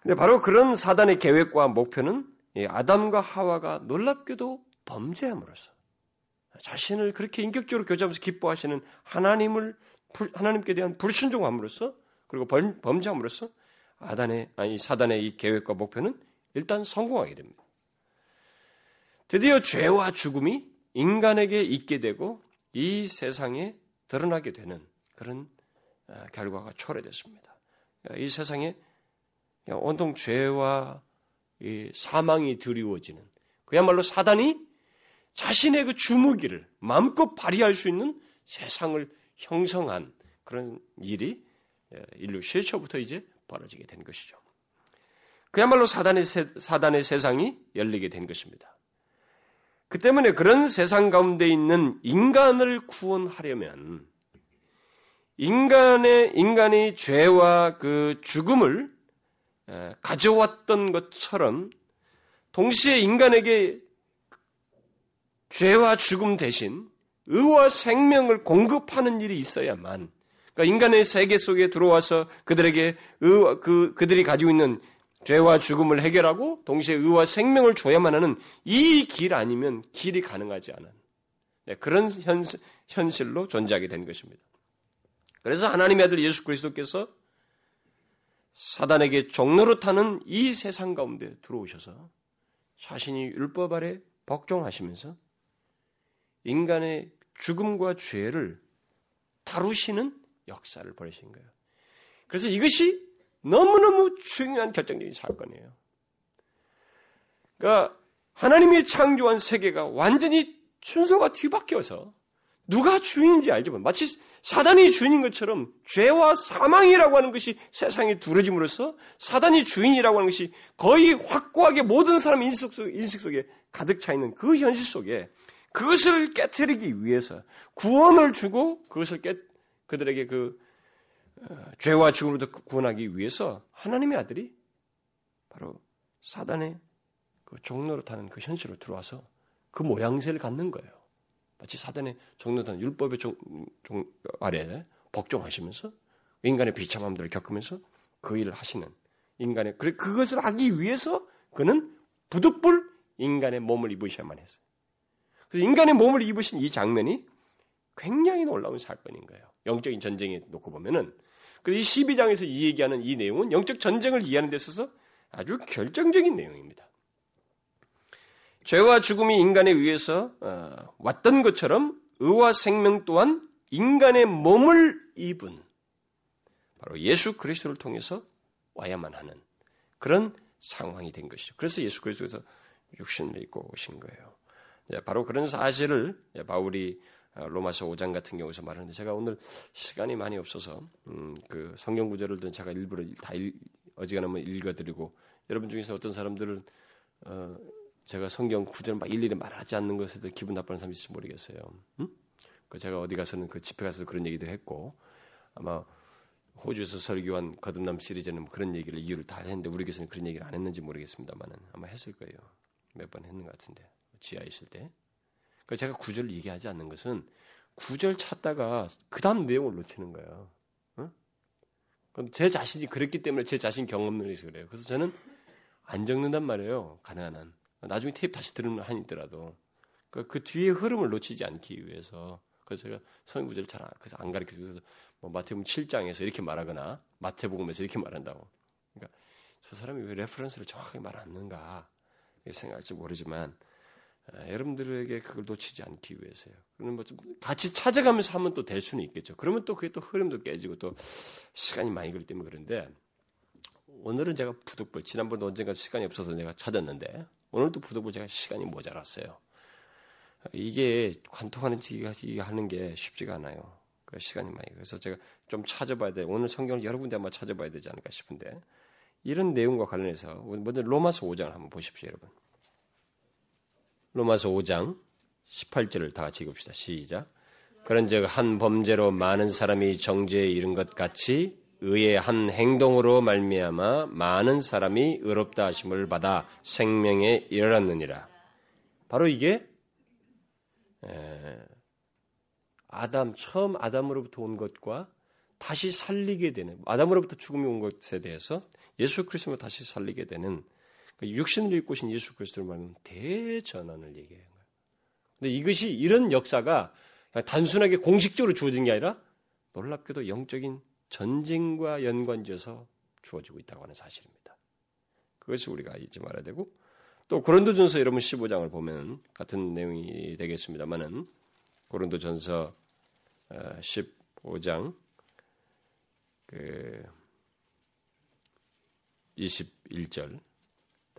근데 바로 그런 사단의 계획과 목표는 아담과 하와가 놀랍게도 범죄함으로써 자신을 그렇게 인격적으로 교제하면서 기뻐하시는 하나님을 하나님께 대한 불순종함으로써 그리고 범죄함으로써 아단의 아니 사단의 이 계획과 목표는 일단 성공하게 됩니다. 드디어 죄와 죽음이 인간에게 있게 되고 이 세상에 드러나게 되는 그런 아, 결과가 초래됐습니다. 이 세상에 온통 죄와 사망이 드리워지는 그야말로 사단이 자신의 그 주무기를 마음껏 발휘할 수 있는 세상을 형성한 그런 일이 예, 인류 실초부터 이제 벌어지게 된 것이죠. 그야말로 사단의, 세, 사단의 세상이 열리게 된 것입니다. 그 때문에 그런 세상 가운데 있는 인간을 구원하려면 인간의 인간이 죄와 그 죽음을 가져왔던 것처럼 동시에 인간에게 죄와 죽음 대신 의와 생명을 공급하는 일이 있어야만 그러니까 인간의 세계 속에 들어와서 그들에게 의, 그 그들이 가지고 있는 죄와 죽음을 해결하고 동시에 의와 생명을 줘야만 하는 이 길 아니면 길이 가능하지 않은 네, 그런 현실, 현실로 존재하게 된 것입니다. 그래서 하나님의 아들 예수 그리스도께서 사단에게 종로로 타는 이 세상 가운데 들어오셔서 자신이 율법 아래 복종하시면서 인간의 죽음과 죄를 다루시는 역사를 벌이신 거예요. 그래서 이것이 너무너무 중요한 결정적인 사건이에요. 그러니까 하나님이 창조한 세계가 완전히 순서가 뒤바뀌어서 누가 주인인지 알죠. 마치 사단이 주인인 것처럼 죄와 사망이라고 하는 것이 세상에 두려짐으로써 사단이 주인이라고 하는 것이 거의 확고하게 모든 사람 인식, 속, 인식 속에 가득 차 있는 그 현실 속에 그것을 깨뜨리기 위해서 구원을 주고 그것을 깨 그들에게 그 어, 죄와 죽음으로부터 구원하기 위해서 하나님의 아들이 바로 사단의 그 종로로 타는 그 현실로 들어와서 그 모양새를 갖는 거예요. 마치 사단의 종로 타는 율법의 종, 종 아래 복종하시면서 인간의 비참함들을 겪으면서 그 일을 하시는 인간의 그래 그것을 하기 위해서 그는 부득불 인간의 몸을 입으셔야만 했어요. 그래서 인간의 몸을 입으신 이 장면이 굉장히 놀라운 사건인 거예요. 영적인 전쟁에 놓고 보면은 이 12장에서 이 얘기하는 이 내용은 영적 전쟁을 이해하는 데 있어서 아주 결정적인 내용입니다. 죄와 죽음이 인간에 의해서 어, 왔던 것처럼 의와 생명 또한 인간의 몸을 입은 바로 예수 그리스도를 통해서 와야만 하는 그런 상황이 된 것이죠. 그래서 예수 그리스도에서 육신을 입고 오신 거예요. 예, 바로 그런 사실을 예, 바울이 어, 로마서 5장 같은 경우에서 말하는데 제가 오늘 시간이 많이 없어서 음, 그 성경 구절을 제가 일부러 다 일, 어지간하면 읽어드리고 여러분 중에서 어떤 사람들은 어, 제가 성경 구절 막 일일이 말하지 않는 것에도 기분 나빠하는 사람이 있을지 모르겠어요. 음? 그 제가 어디 가서는 그 집회 가서 그런 얘기도 했고 아마 호주에서 설교한 거듭남 시리즈는 그런 얘기를 이유를 다 했는데 우리 교수는 그런 얘기를 안 했는지 모르겠습니다만은 아마 했을 거예요. 몇 번 했는 것 같은데 지하에 있을 때. 그 제가 구절을 얘기하지 않는 것은 구절 찾다가 그 다음 내용을 놓치는 거예요. 어? 제 자신이 그랬기 때문에 제 자신 경험론에서 그래요. 그래서 저는 안 적는단 말이에요. 가능한 한. 나중에 테이프 다시 들으면 한이더라도 그, 그 뒤에 흐름을 놓치지 않기 위해서 그래서 제가 성경 구절 잘 그래서 안 가르쳐 주서 뭐 마태복음 7장에서 이렇게 말하거나 마태복음에서 이렇게 말한다고. 그러니까 저 사람이 왜 reference를 정확하게 말 안 하는가 생각할지 모르지만 아, 여러분들에게 그걸 놓치지 않기 위해서요. 그러면 뭐 좀 같이 찾아가면서 하면 또 될 수는 있겠죠. 그러면 또 그게 또 흐름도 깨지고 또 시간이 많이 걸리 때문에 그런데 오늘은 제가 부득불 지난번에 언젠가 시간이 없어서 내가 찾았는데 오늘도 부득불 제가 시간이 모자랐어요. 이게 관통하는 지기 하는 게 쉽지가 않아요. 그 시간이 많이 그래서 제가 좀 찾아봐야 돼. 오늘 성경을 여러 군데 한번 찾아봐야 되지 않을까 싶은데 이런 내용과 관련해서 먼저 로마서 5장을 한번 보십시오, 여러분. 로마서 5장 18절을 다 같이 읽읍시다. 시작. 그런즉 한 범죄로 많은 사람이 정죄에 이른 것 같이 의의 한 행동으로 말미암아 많은 사람이 의롭다 하심을 받아 생명에 이르렀느니라. 바로 이게 아담 처음 아담으로부터 온 것과 다시 살리게 되는 아담으로부터 죽음이 온 것에 대해서 예수 그리스도로 다시 살리게 되는 그 육신을 입고 오신 예수 그리스도를 말하는 대전환을 얘기해요. 근데 이것이 이런 역사가 단순하게 공식적으로 주어진 게 아니라 놀랍게도 영적인 전쟁과 연관지어서 주어지고 있다고 하는 사실입니다. 그것을 우리가 잊지 말아야 되고 또 고린도전서 여러분 15장을 보면 같은 내용이 되겠습니다만은 고린도전서 15장 어, 그 21절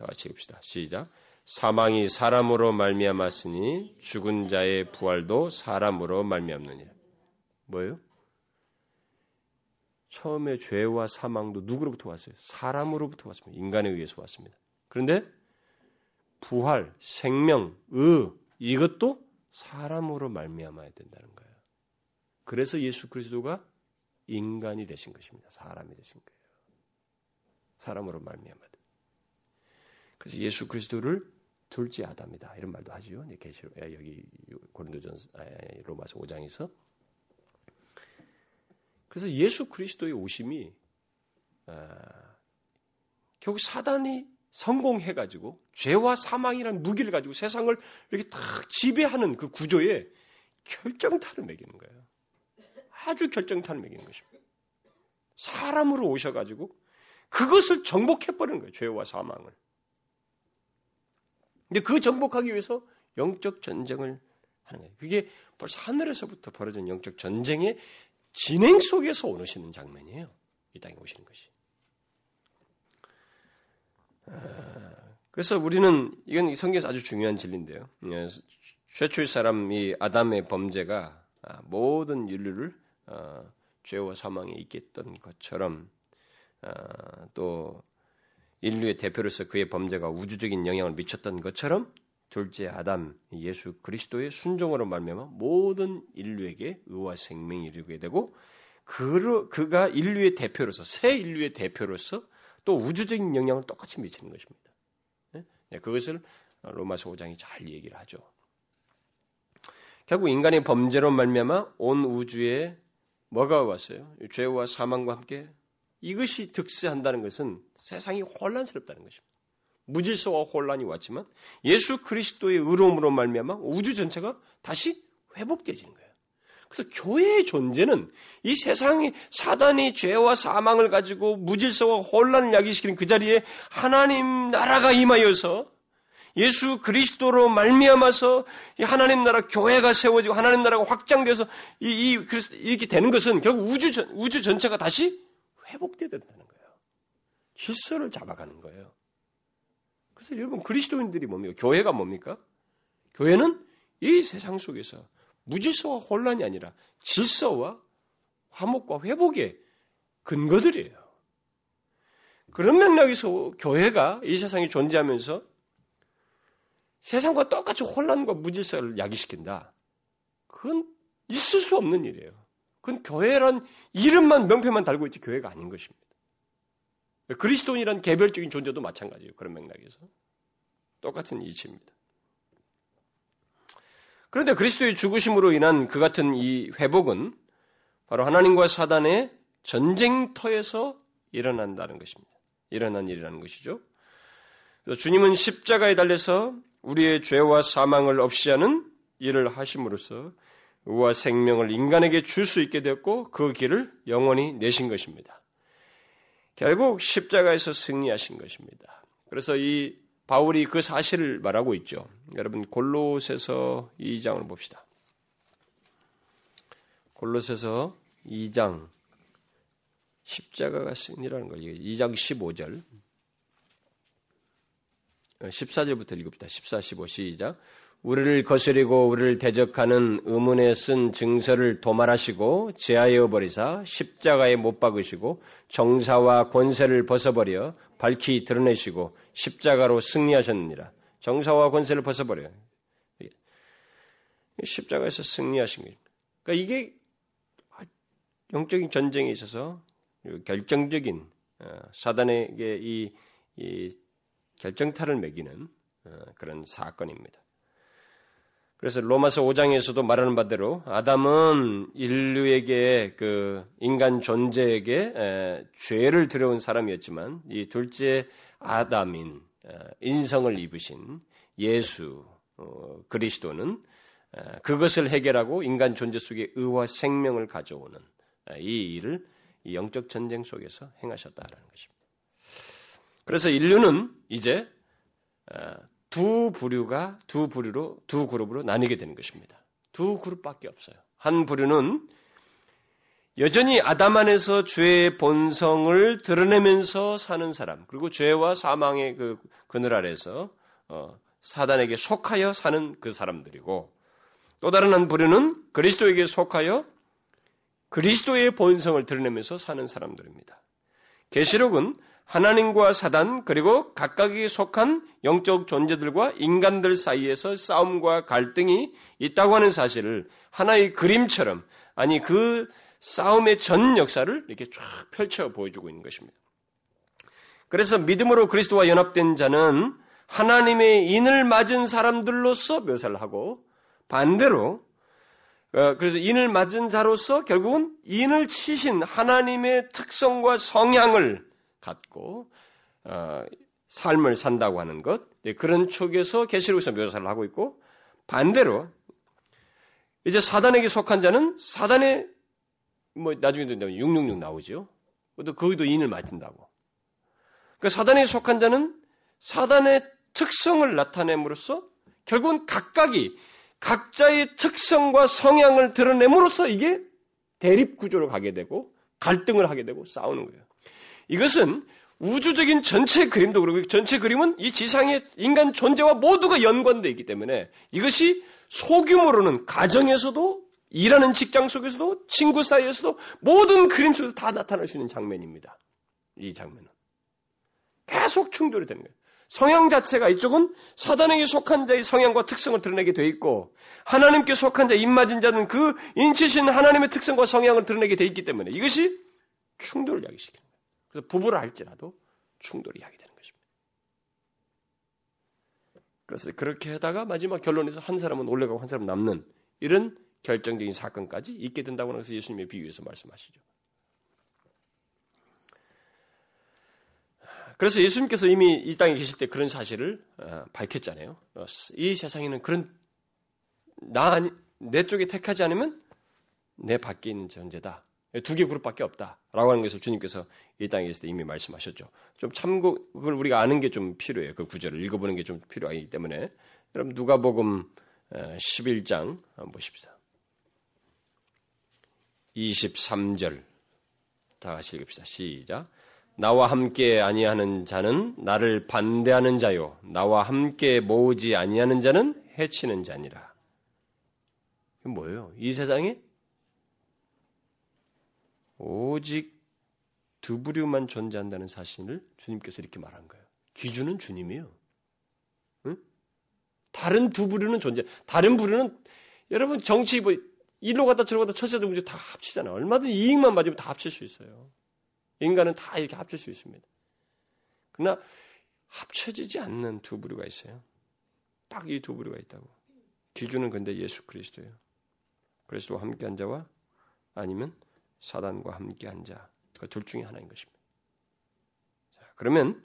다 같이 읽읍시다. 시작. 사망이 사람으로 말미암았으니 죽은 자의 부활도 사람으로 말미암느니라. 뭐예요? 처음에 죄와 사망도 누구로부터 왔어요? 사람으로부터 왔습니다. 인간에 의해서 왔습니다. 그런데 부활, 생명, 의 이것도 사람으로 말미암아야 된다는 거예요. 그래서 예수 그리스도가 인간이 되신 것입니다. 사람이 되신 거예요. 사람으로 말미암아. 그래서 예수 그리스도를 둘째 아담이다 이런 말도 하지요. 계시 여기 고린도전 로마서 5장에서 그래서 예수 그리스도의 오심이 아, 결국 사단이 성공해 가지고 죄와 사망이라는 무기를 가지고 세상을 이렇게 탁 지배하는 그 구조에 결정타를 매기는 거예요. 아주 결정타를 매기는 것입니다. 사람으로 오셔 가지고 그것을 정복해 버리는 거예요. 죄와 사망을. 근데 그 정복하기 위해서 영적 전쟁을 하는 거예요. 그게 벌써 하늘에서부터 벌어진 영적 전쟁의 진행 속에서 오시는 장면이에요. 이 땅에 오시는 것이. 아, 그래서 우리는 이건 성경에서 아주 중요한 진리인데요. 예, 최초의 사람이 아담의 범죄가 아, 모든 인류를 어, 죄와 사망에 있겠던 것처럼 아, 또 인류의 대표로서 그의 범죄가 우주적인 영향을 미쳤던 것처럼 둘째 아담 예수 그리스도의 순종으로 말미암아 모든 인류에게 의와 생명이 이르게 되고 그 그가 인류의 대표로서 새 인류의 대표로서 또 우주적인 영향을 똑같이 미치는 것입니다. 네? 네, 그것을 로마서 5장이 잘 얘기를 하죠. 결국 인간의 범죄로 말미암아 온 우주에 뭐가 왔어요? 죄와 사망과 함께 이것이 득세한다는 것은 세상이 혼란스럽다는 것입니다. 무질서와 혼란이 왔지만 예수 그리스도의 의로움으로 말미암아 우주 전체가 다시 회복되지는 거예요. 그래서 교회의 존재는 이 세상이 사단이 죄와 사망을 가지고 무질서와 혼란을 야기시키는 그 자리에 하나님 나라가 임하여서 예수 그리스도로 말미암아서 하나님 나라 교회가 세워지고 하나님 나라가 확장돼서 이, 이 이렇게 되는 것은 결국 우주 전, 우주 전체가 다시 회복돼야 된다는 거예요. 질서를 잡아가는 거예요. 그래서 여러분 그리스도인들이 뭡니까? 교회가 뭡니까? 교회는 이 세상 속에서 무질서와 혼란이 아니라 질서와 화목과 회복의 근거들이에요. 그런 맥락에서 교회가 이 세상에 존재하면서 세상과 똑같이 혼란과 무질서를 야기시킨다. 그건 있을 수 없는 일이에요. 그건 교회란 이름만 명패만 달고 있지 교회가 아닌 것입니다. 그리스도인이란 개별적인 존재도 마찬가지예요. 그런 맥락에서 똑같은 이치입니다. 그런데 그리스도의 죽으심으로 인한 그 같은 이 회복은 바로 하나님과 사단의 전쟁터에서 일어난다는 것입니다. 일어난 일이라는 것이죠. 주님은 십자가에 달려서 우리의 죄와 사망을 없이 하는 일을 하심으로써 의와 생명을 인간에게 줄 수 있게 되었고 그 길을 영원히 내신 것입니다. 결국 십자가에서 승리하신 것입니다. 그래서 이 바울이 그 사실을 말하고 있죠. 여러분 골로새서 2장을 봅시다. 골로새서 2장 십자가가 승리라는 거예요. 2장 15절 14절부터 읽읍시다. 14, 15 시작. 우리를 거스리고 우리를 대적하는 의문에 쓴 증서를 도말하시고 제하여 버리사 십자가에 못 박으시고 정사와 권세를 벗어버려 밝히 드러내시고 십자가로 승리하셨느니라. 정사와 권세를 벗어버려요. 십자가에서 승리하신 거예요. 그러니까 이게 영적인 전쟁에 있어서 결정적인 어, 사단에게 이, 이 결정타를 매기는 어, 그런 사건입니다. 그래서 로마서 5장에서도 말하는 바대로 아담은 인류에게 그 인간 존재에게 에, 죄를 들여온 사람이었지만 이 둘째 아담인 에, 인성을 입으신 예수 어, 그리스도는 에, 그것을 해결하고 인간 존재 속에 의와 생명을 가져오는 이 일을 이 영적 전쟁 속에서 행하셨다라는 것입니다. 그래서 인류는 이제 두 부류가 두 부류로 두 그룹으로 나뉘게 되는 것입니다. 두 그룹밖에 없어요. 한 부류는 여전히 아담 안에서 죄의 본성을 드러내면서 사는 사람, 그리고 죄와 사망의 그 그늘 아래서 어, 사단에게 속하여 사는 그 사람들이고, 또 다른 한 부류는 그리스도에게 속하여 그리스도의 본성을 드러내면서 사는 사람들입니다. 계시록은 하나님과 사단 그리고 각각에 속한 영적 존재들과 인간들 사이에서 싸움과 갈등이 있다고 하는 사실을 하나의 그림처럼 아니 그 싸움의 전 역사를 이렇게 쫙 펼쳐 보여주고 있는 것입니다. 그래서 믿음으로 그리스도와 연합된 자는 하나님의 인을 맞은 사람들로서 묘사를 하고 반대로 어, 그래서 인을 맞은 자로서 결국은 인을 치신 하나님의 특성과 성향을 갖고 어, 삶을 산다고 하는 것 네, 그런 쪽에서 계시록에서 묘사를 하고 있고 반대로 이제 사단에게 속한 자는 사단의 뭐 나중에 된다면 666 나오죠. 또 거기도 인을 맞은다고. 그 사단에 속한 자는 사단의 특성을 나타냄으로써 결국은 각각이 각자의 특성과 성향을 드러냄으로써 이게 대립 구조로 가게 되고 갈등을 하게 되고 싸우는 거예요. 이것은 우주적인 전체 그림도 그렇고 전체 그림은 이 지상의 인간 존재와 모두가 연관되어 있기 때문에 이것이 소규모로는 가정에서도 일하는 직장 속에서도 친구 사이에서도 모든 그림 속에서 다 나타날 수 있는 장면입니다. 이 장면은 계속 충돌이 되는 거예요. 성향 자체가 이쪽은 사단에게 속한 자의 성향과 특성을 드러내게 돼 있고 하나님께 속한 자 입맞은 자는 그 인치신 하나님의 특성과 성향을 드러내게 돼 있기 때문에 이것이 충돌을 야기시킵니다. 그래서 부부를 할지라도 충돌이 하게 되는 것입니다. 그래서 그렇게 하다가 마지막 결론에서 한 사람은 올라가고 한 사람은 남는 이런 결정적인 사건까지 있게 된다고 해서 예수님의 비유에서 말씀하시죠. 그래서 예수님께서 이미 이 땅에 계실 때 그런 사실을 어, 밝혔잖아요. 어, 이 세상에는 그런 나 내 쪽에 택하지 않으면 내 밖에 있는 존재다. 두 개 그룹밖에 없다라고 하는 것을 주님께서 이 땅에 있을 때 이미 말씀하셨죠. 좀 참고 그걸 우리가 아는 게 좀 필요해요. 그 구절을 읽어보는 게 좀 필요하기 때문에 여러분 누가복음 11장 한번 보십시다. 23절 다 같이 읽읍시다. 시작. 나와 함께 아니하는 자는 나를 반대하는 자요. 나와 함께 모으지 아니하는 자는 해치는 자니라. 이게 뭐예요? 이 세상에 오직 두 부류만 존재한다는 사실을 주님께서 이렇게 말한 거예요. 기준은 주님이에요. 응? 다른 두 부류는 존재. 다른 부류는 여러분 정치 뭐 일로 갔다 저로 갔다 철새도 문제 다 합치잖아요. 얼마든지 이익만 맞으면 다 합칠 수 있어요. 인간은 다 이렇게 합칠 수 있습니다. 그러나 합쳐지지 않는 두 부류가 있어요. 딱 이 두 부류가 있다고. 기준은 근데 예수 그리스도예요. 그리스도와 함께한 자와 아니면 사단과 함께한 자, 그 둘 중에 하나인 것입니다. 자, 그러면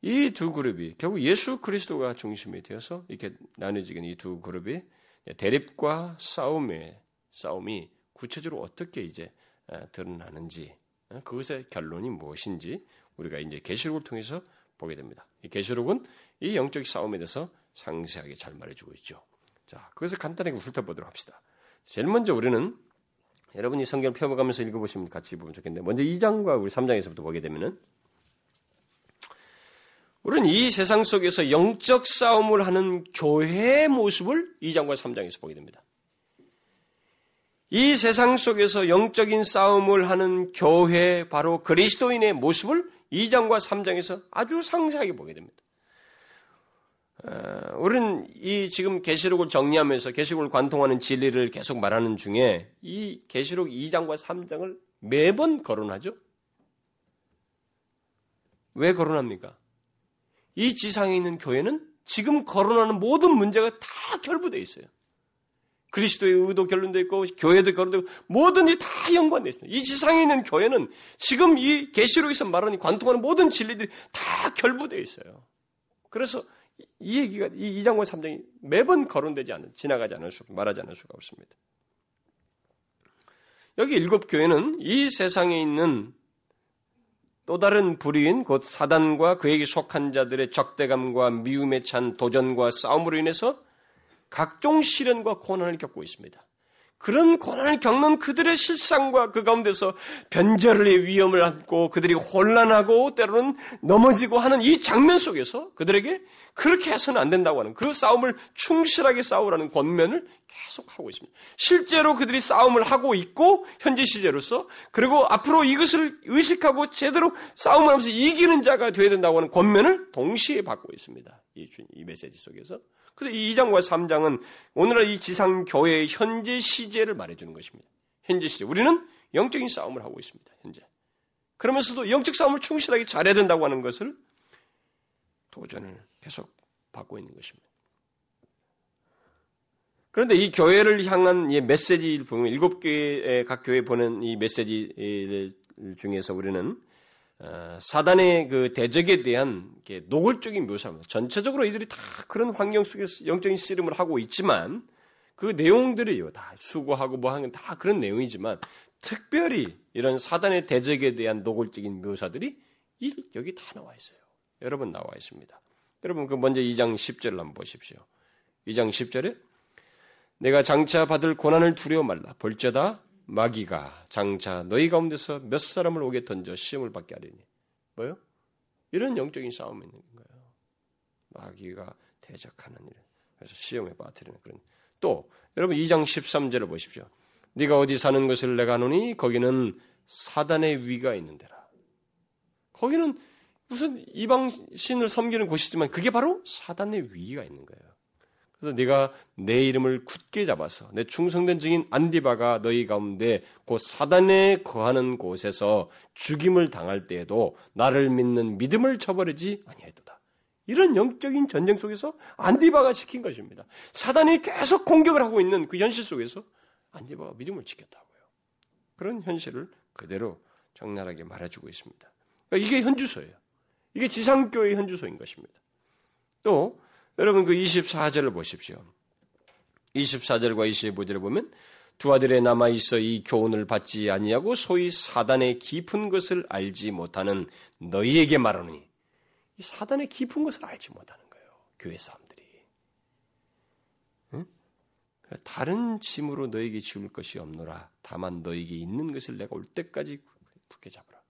이 두 그룹이 결국 예수 그리스도가 중심이 되어서 이렇게 나눠지는 이 두 그룹이 대립과 싸움의 싸움이 구체적으로 어떻게 이제 드러나는지 그것의 결론이 무엇인지 우리가 이제 계시록을 통해서 보게 됩니다. 이 계시록은 이 영적 싸움에 대해서 상세하게 잘 말해주고 있죠. 자, 그것을 간단하게 훑어보도록 합시다. 제일 먼저 우리는 여러분이 성경을 펴가면서 읽어보시면 같이 보면 좋겠는데 먼저 2장과 우리 3장에서부터 보게 되면은 우리는 이 세상 속에서 영적 싸움을 하는 교회의 모습을 2장과 3장에서 보게 됩니다. 이 세상 속에서 영적인 싸움을 하는 교회 바로 그리스도인의 모습을 2장과 3장에서 아주 상세하게 보게 됩니다. 어, 우리는 이 지금 계시록을 정리하면서 계시록을 관통하는 진리를 계속 말하는 중에 이 계시록 2장과 3장을 매번 거론하죠. 왜 거론합니까? 이 지상에 있는 교회는 지금 거론하는 모든 문제가 다 결부되어 있어요. 그리스도의 의도 결론되어 있고 교회도 결론되고 모든 일이 다 연관되어 있습니다. 이 지상에 있는 교회는 지금 이 계시록에서 말하는 관통하는 모든 진리들이 다 결부되어 있어요. 그래서 이 얘기가 이 2장과 3장이 매번 거론되지 않는 지나가지 않을 수 말하지 않을 수가 없습니다. 여기 일곱 교회는 이 세상에 있는 또 다른 불의인 곧 사단과 그에게 속한 자들의 적대감과 미움에 찬 도전과 싸움으로 인해서 각종 시련과 고난을 겪고 있습니다. 그런 고난을 겪는 그들의 실상과 그 가운데서 변절의 위험을 안고 그들이 혼란하고 때로는 넘어지고 하는 이 장면 속에서 그들에게 그렇게 해서는 안 된다고 하는 그 싸움을 충실하게 싸우라는 권면을 계속하고 있습니다. 실제로 그들이 싸움을 하고 있고 현재 시제로서 그리고 앞으로 이것을 의식하고 제대로 싸움을 하면서 이기는 자가 되어야 된다고 하는 권면을 동시에 받고 있습니다. 이, 이 메시지 속에서. 그래서 이 2장과 3장은 오늘날 이 지상 교회의 현재 시제를 말해주는 것입니다. 현재 시제. 우리는 영적인 싸움을 하고 있습니다. 현재. 그러면서도 영적 싸움을 충실하게 잘해야 된다고 하는 것을 도전을 계속 받고 있는 것입니다. 그런데 이 교회를 향한 이 메시지를 보면 일곱 개의 각 교회 보낸 이 메시지 중에서 우리는 어, 사단의 그 대적에 대한 노골적인 묘사입니다. 전체적으로 이들이 다 그런 환경 속에서 영적인 씨름을 하고 있지만 그 내용들이요 다 수고하고 뭐 하는 다 그런 내용이지만 특별히 이런 사단의 대적에 대한 노골적인 묘사들이 여기 다 나와 있어요. 여러분 나와 있습니다. 여러분 그 먼저 2장 10절을 한번 보십시오. 2장 10절에 내가 장차 받을 고난을 두려워 말라. 볼자다 마귀가 장차 너희 가운데서 몇 사람을 오게 던져 시험을 받게 하리니. 뭐요? 이런 영적인 싸움이 있는 거예요. 마귀가 대적하는 일. 그래서 시험에 빠뜨리는 그런. 또 여러분 2장 13절을 보십시오. 네가 어디 사는 것을 내가 아노니 거기는 사단의 위가 있는 데라. 거기는 무슨 이방 신을 섬기는 곳이지만 그게 바로 사단의 위가 있는 거예요. 그래서 네가 내 이름을 굳게 잡아서 내 충성된 증인 안디바가 너희 가운데 곧 사단에 거하는 곳에서 죽임을 당할 때에도 나를 믿는 믿음을 저버리지 아니했도다. 이런 영적인 전쟁 속에서 안디바가 지킨 것입니다. 사단이 계속 공격을 하고 있는 그 현실 속에서 안디바가 믿음을 지켰다고요. 그런 현실을 그대로 적나라하게 말해주고 있습니다. 그러니까 이게 현주소예요. 이게 지상교의 현주소인 것입니다. 또 여러분 그 24절을 보십시오. 24절과 25절을 보면 두 아들에 남아 있어 이 교훈을 받지 아니하고 소위 사단의 깊은 것을 알지 못하는 너희에게 말하노니 이 사단의 깊은 것을 알지 못하는 거예요. 교회 사람들이. 응? 다른 짐으로 너에게 지울 것이 없노라. 다만 너에게 있는 것을 내가 올 때까지 굳게 잡으라.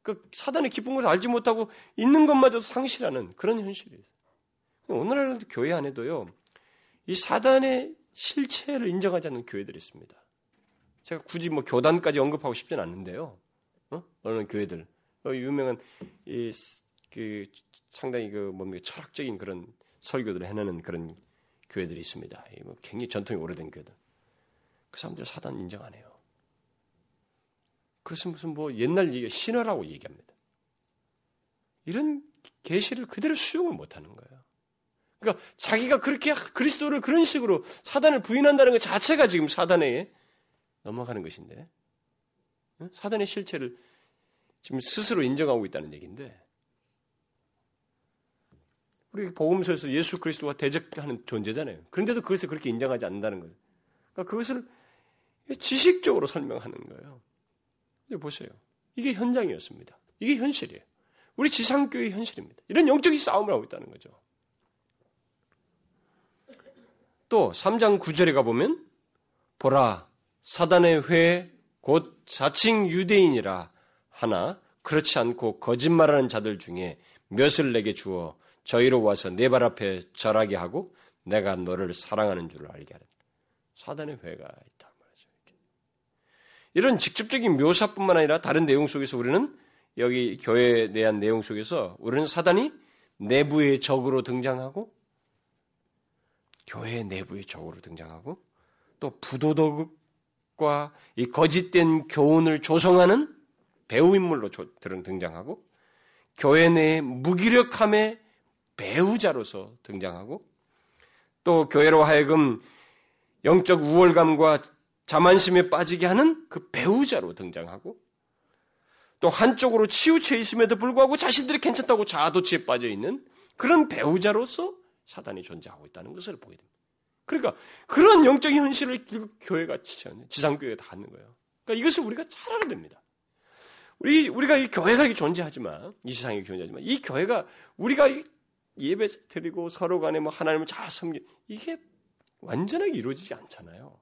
그 사단의 깊은 것을 알지 못하고 있는 것마저도 상실하는 그런 현실이에요. 오늘날도 교회 안에도요, 이 사단의 실체를 인정하지 않는 교회들이 있습니다. 제가 굳이 뭐 교단까지 언급하고 싶진 않는데요. 어? 어느 교회들. 어, 유명한, 이, 그, 상당히 그, 뭡니까, 철학적인 그런 설교들을 해내는 그런 교회들이 있습니다. 뭐 굉장히 전통이 오래된 교회들. 그 사람들 사단 인정 안 해요. 그것은 무슨 뭐 옛날 얘기, 신화라고 얘기합니다. 이런 계시를 그대로 수용을 못 하는 거예요. 그러니까 자기가 그렇게 그리스도를 그런 식으로 사단을 부인한다는 것 자체가 지금 사단에 넘어가는 것인데 사단의 실체를 지금 스스로 인정하고 있다는 얘기인데 우리 복음서에서 예수 그리스도와 대적하는 존재잖아요. 그런데도 그것을 그렇게 인정하지 않는다는 거죠. 그러니까 그것을 지식적으로 설명하는 거예요. 보세요. 이게 현장이었습니다. 이게 현실이에요. 우리 지상교의 현실입니다. 이런 영적인 싸움을 하고 있다는 거죠. 또 3장 9절에 가보면 보라 사단의 회 곧 자칭 유대인이라 하나 그렇지 않고 거짓말하는 자들 중에 몇을 내게 주어 저희로 와서 내 발 앞에 절하게 하고 내가 너를 사랑하는 줄을 알게 하라. 사단의 회가 있다 말이죠. 이런 직접적인 묘사뿐만 아니라 다른 내용 속에서 우리는 여기 교회에 대한 내용 속에서 우리는 사단이 내부의 적으로 등장하고 교회 내부의 적으로 등장하고 또 부도덕과 이 거짓된 교훈을 조성하는 배우 인물로 등장하고 교회 내의 무기력함의 배우자로서 등장하고 또 교회로 하여금 영적 우월감과 자만심에 빠지게 하는 그 배우자로 등장하고 또 한쪽으로 치우쳐 있음에도 불구하고 자신들이 괜찮다고 자아도취에 빠져 있는 그런 배우자로서 사단이 존재하고 있다는 것을 보게 됩니다. 그러니까 그런 영적인 현실을 교회가 지상교회가 다 하는 거예요. 그러니까 이것을 우리가 잘 알아야 됩니다. 우리, 우리가 이 교회가 이렇게 존재하지만, 이 세상에 존재하지만, 이 교회가 우리가 예배 드리고 서로 간에 뭐 하나님을 잘 섬기, 이게 완전하게 이루어지지 않잖아요.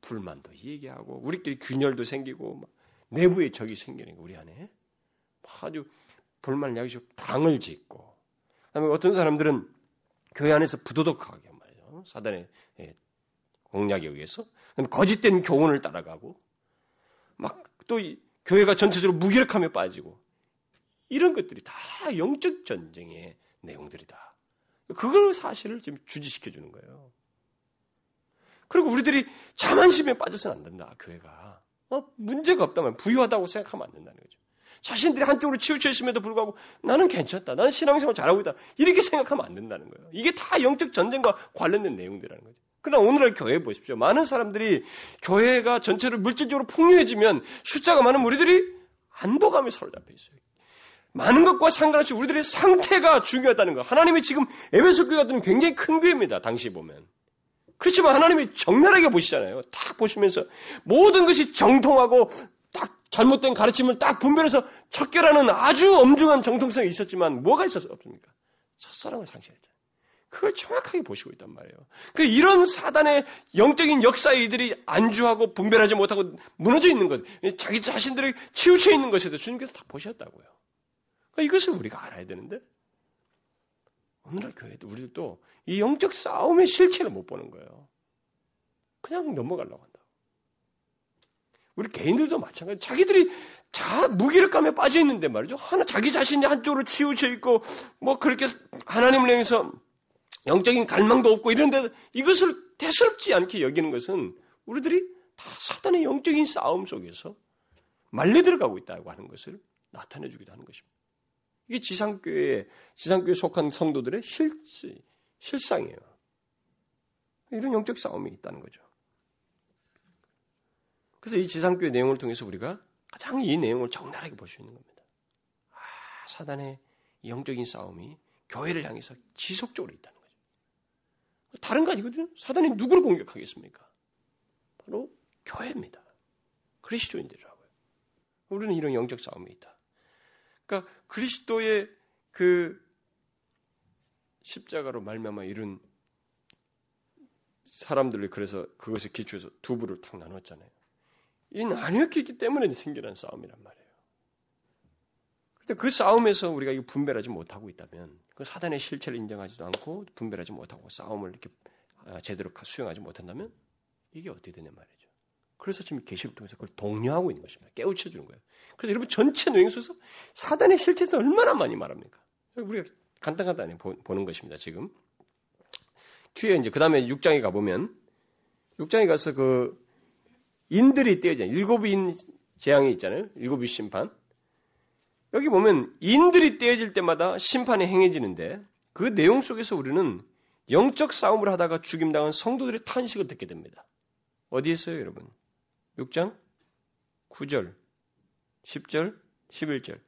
불만도 얘기하고, 우리끼리 균열도 생기고, 내부의 적이 생기는 거, 우리 안에. 아주 불만을 야기시고 당을 짓고, 그다음에 어떤 사람들은 교회 안에서 부도덕하게 말이죠. 사단의 예, 공략에 의해서 거짓된 교훈을 따라가고 막 또 교회가 전체적으로 무기력함에 빠지고 이런 것들이 다 영적 전쟁의 내용들이다. 그걸 사실을 지금 주지시켜 주는 거예요. 그리고 우리들이 자만심에 빠져서는 안 된다. 교회가 어? 문제가 없다면 부유하다고 생각하면 안 된다는 거죠. 자신들이 한쪽으로 치우쳐 있음에도 불구하고 나는 괜찮다. 나는 신앙생활 잘하고 있다. 이렇게 생각하면 안 된다는 거예요. 이게 다 영적 전쟁과 관련된 내용들이라는 거죠. 그러나 오늘날 교회 보십시오. 많은 사람들이 교회가 전체로 물질적으로 풍요해지면 숫자가 많은 우리들이 안도감에 사로잡혀 있어요. 많은 것과 상관없이 우리들의 상태가 중요하다는 거. 하나님이 지금 에베소 교회 같은 굉장히 큰 교회입니다. 당시 보면. 그렇지만 하나님이 정렬하게 보시잖아요. 딱 보시면서 모든 것이 정통하고 잘못된 가르침을 딱 분별해서 척결하는 아주 엄중한 정통성이 있었지만 뭐가 있었어 없습니까? 첫사랑을 상실했잖아요. 그걸 정확하게 보시고 있단 말이에요. 그 이런 사단의 영적인 역사에 이들이 안주하고 분별하지 못하고 무너져 있는 것, 자기 자신들이 치우쳐 있는 것에도 주님께서 다 보셨다고요. 그러니까 이것을 우리가 알아야 되는데 오늘날 교회도 우리들도 이 영적 싸움의 실체를 못 보는 거예요. 그냥 넘어가려고. 우리 개인들도 마찬가지. 자기들이 자 무기력감에 빠져 있는데 말이죠. 하나 자기 자신이 한쪽으로 치우쳐 있고 뭐 그렇게 하나님을 향해서 영적인 갈망도 없고 이런데 이것을 대수롭지 않게 여기는 것은 우리들이 다 사단의 영적인 싸움 속에서 말려 들어가고 있다고 하는 것을 나타내 주기도 하는 것입니다. 이게 지상교회 지상교회 속한 성도들의 실 실상이에요. 이런 영적 싸움이 있다는 거죠. 그래서 이 지상교회 내용을 통해서 우리가 가장 이 내용을 적나라하게 볼 수 있는 겁니다. 아, 사단의 영적인 싸움이 교회를 향해서 지속적으로 있다는 거죠. 다른 거 아니거든요. 사단이 누구를 공격하겠습니까? 바로 교회입니다. 그리스도인들이라고요. 우리는 이런 영적 싸움이 있다. 그러니까 그리스도의 그 십자가로 말미암아 이룬 사람들을 그래서 그것에 기초해서 두 부를 탁 나눴잖아요. 이 나뉘었기 었 때문에 생겨난 싸움이란 말이에요. 그런데 그 싸움에서 우리가 이거 분별하지 못하고 있다면 그 사단의 실체를 인정하지도 않고 분별하지 못하고 싸움을 이렇게 아, 제대로 수용하지 못한다면 이게 어떻게 되냐 말이죠. 그래서 지금 계시록 통해서 그걸 독려하고 있는 것입니다. 깨우쳐 주는 거예요. 그래서 여러분 전체 속에서 사단의 실체에서 얼마나 많이 말합니까? 우리가 간단간단히 보는 것입니다. 지금 뒤에 이제 그 다음에 6장에 가보면 6장에 가서 그 인들이 떼어져 일곱 인 재앙이 있잖아요. 일곱이 심판. 여기 보면 인들이 떼어질 때마다 심판이 행해지는데 그 내용 속에서 우리는 영적 싸움을 하다가 죽임당한 성도들의 탄식을 듣게 됩니다. 어디에 있어요, 여러분? 6장 9절, 10절, 11절.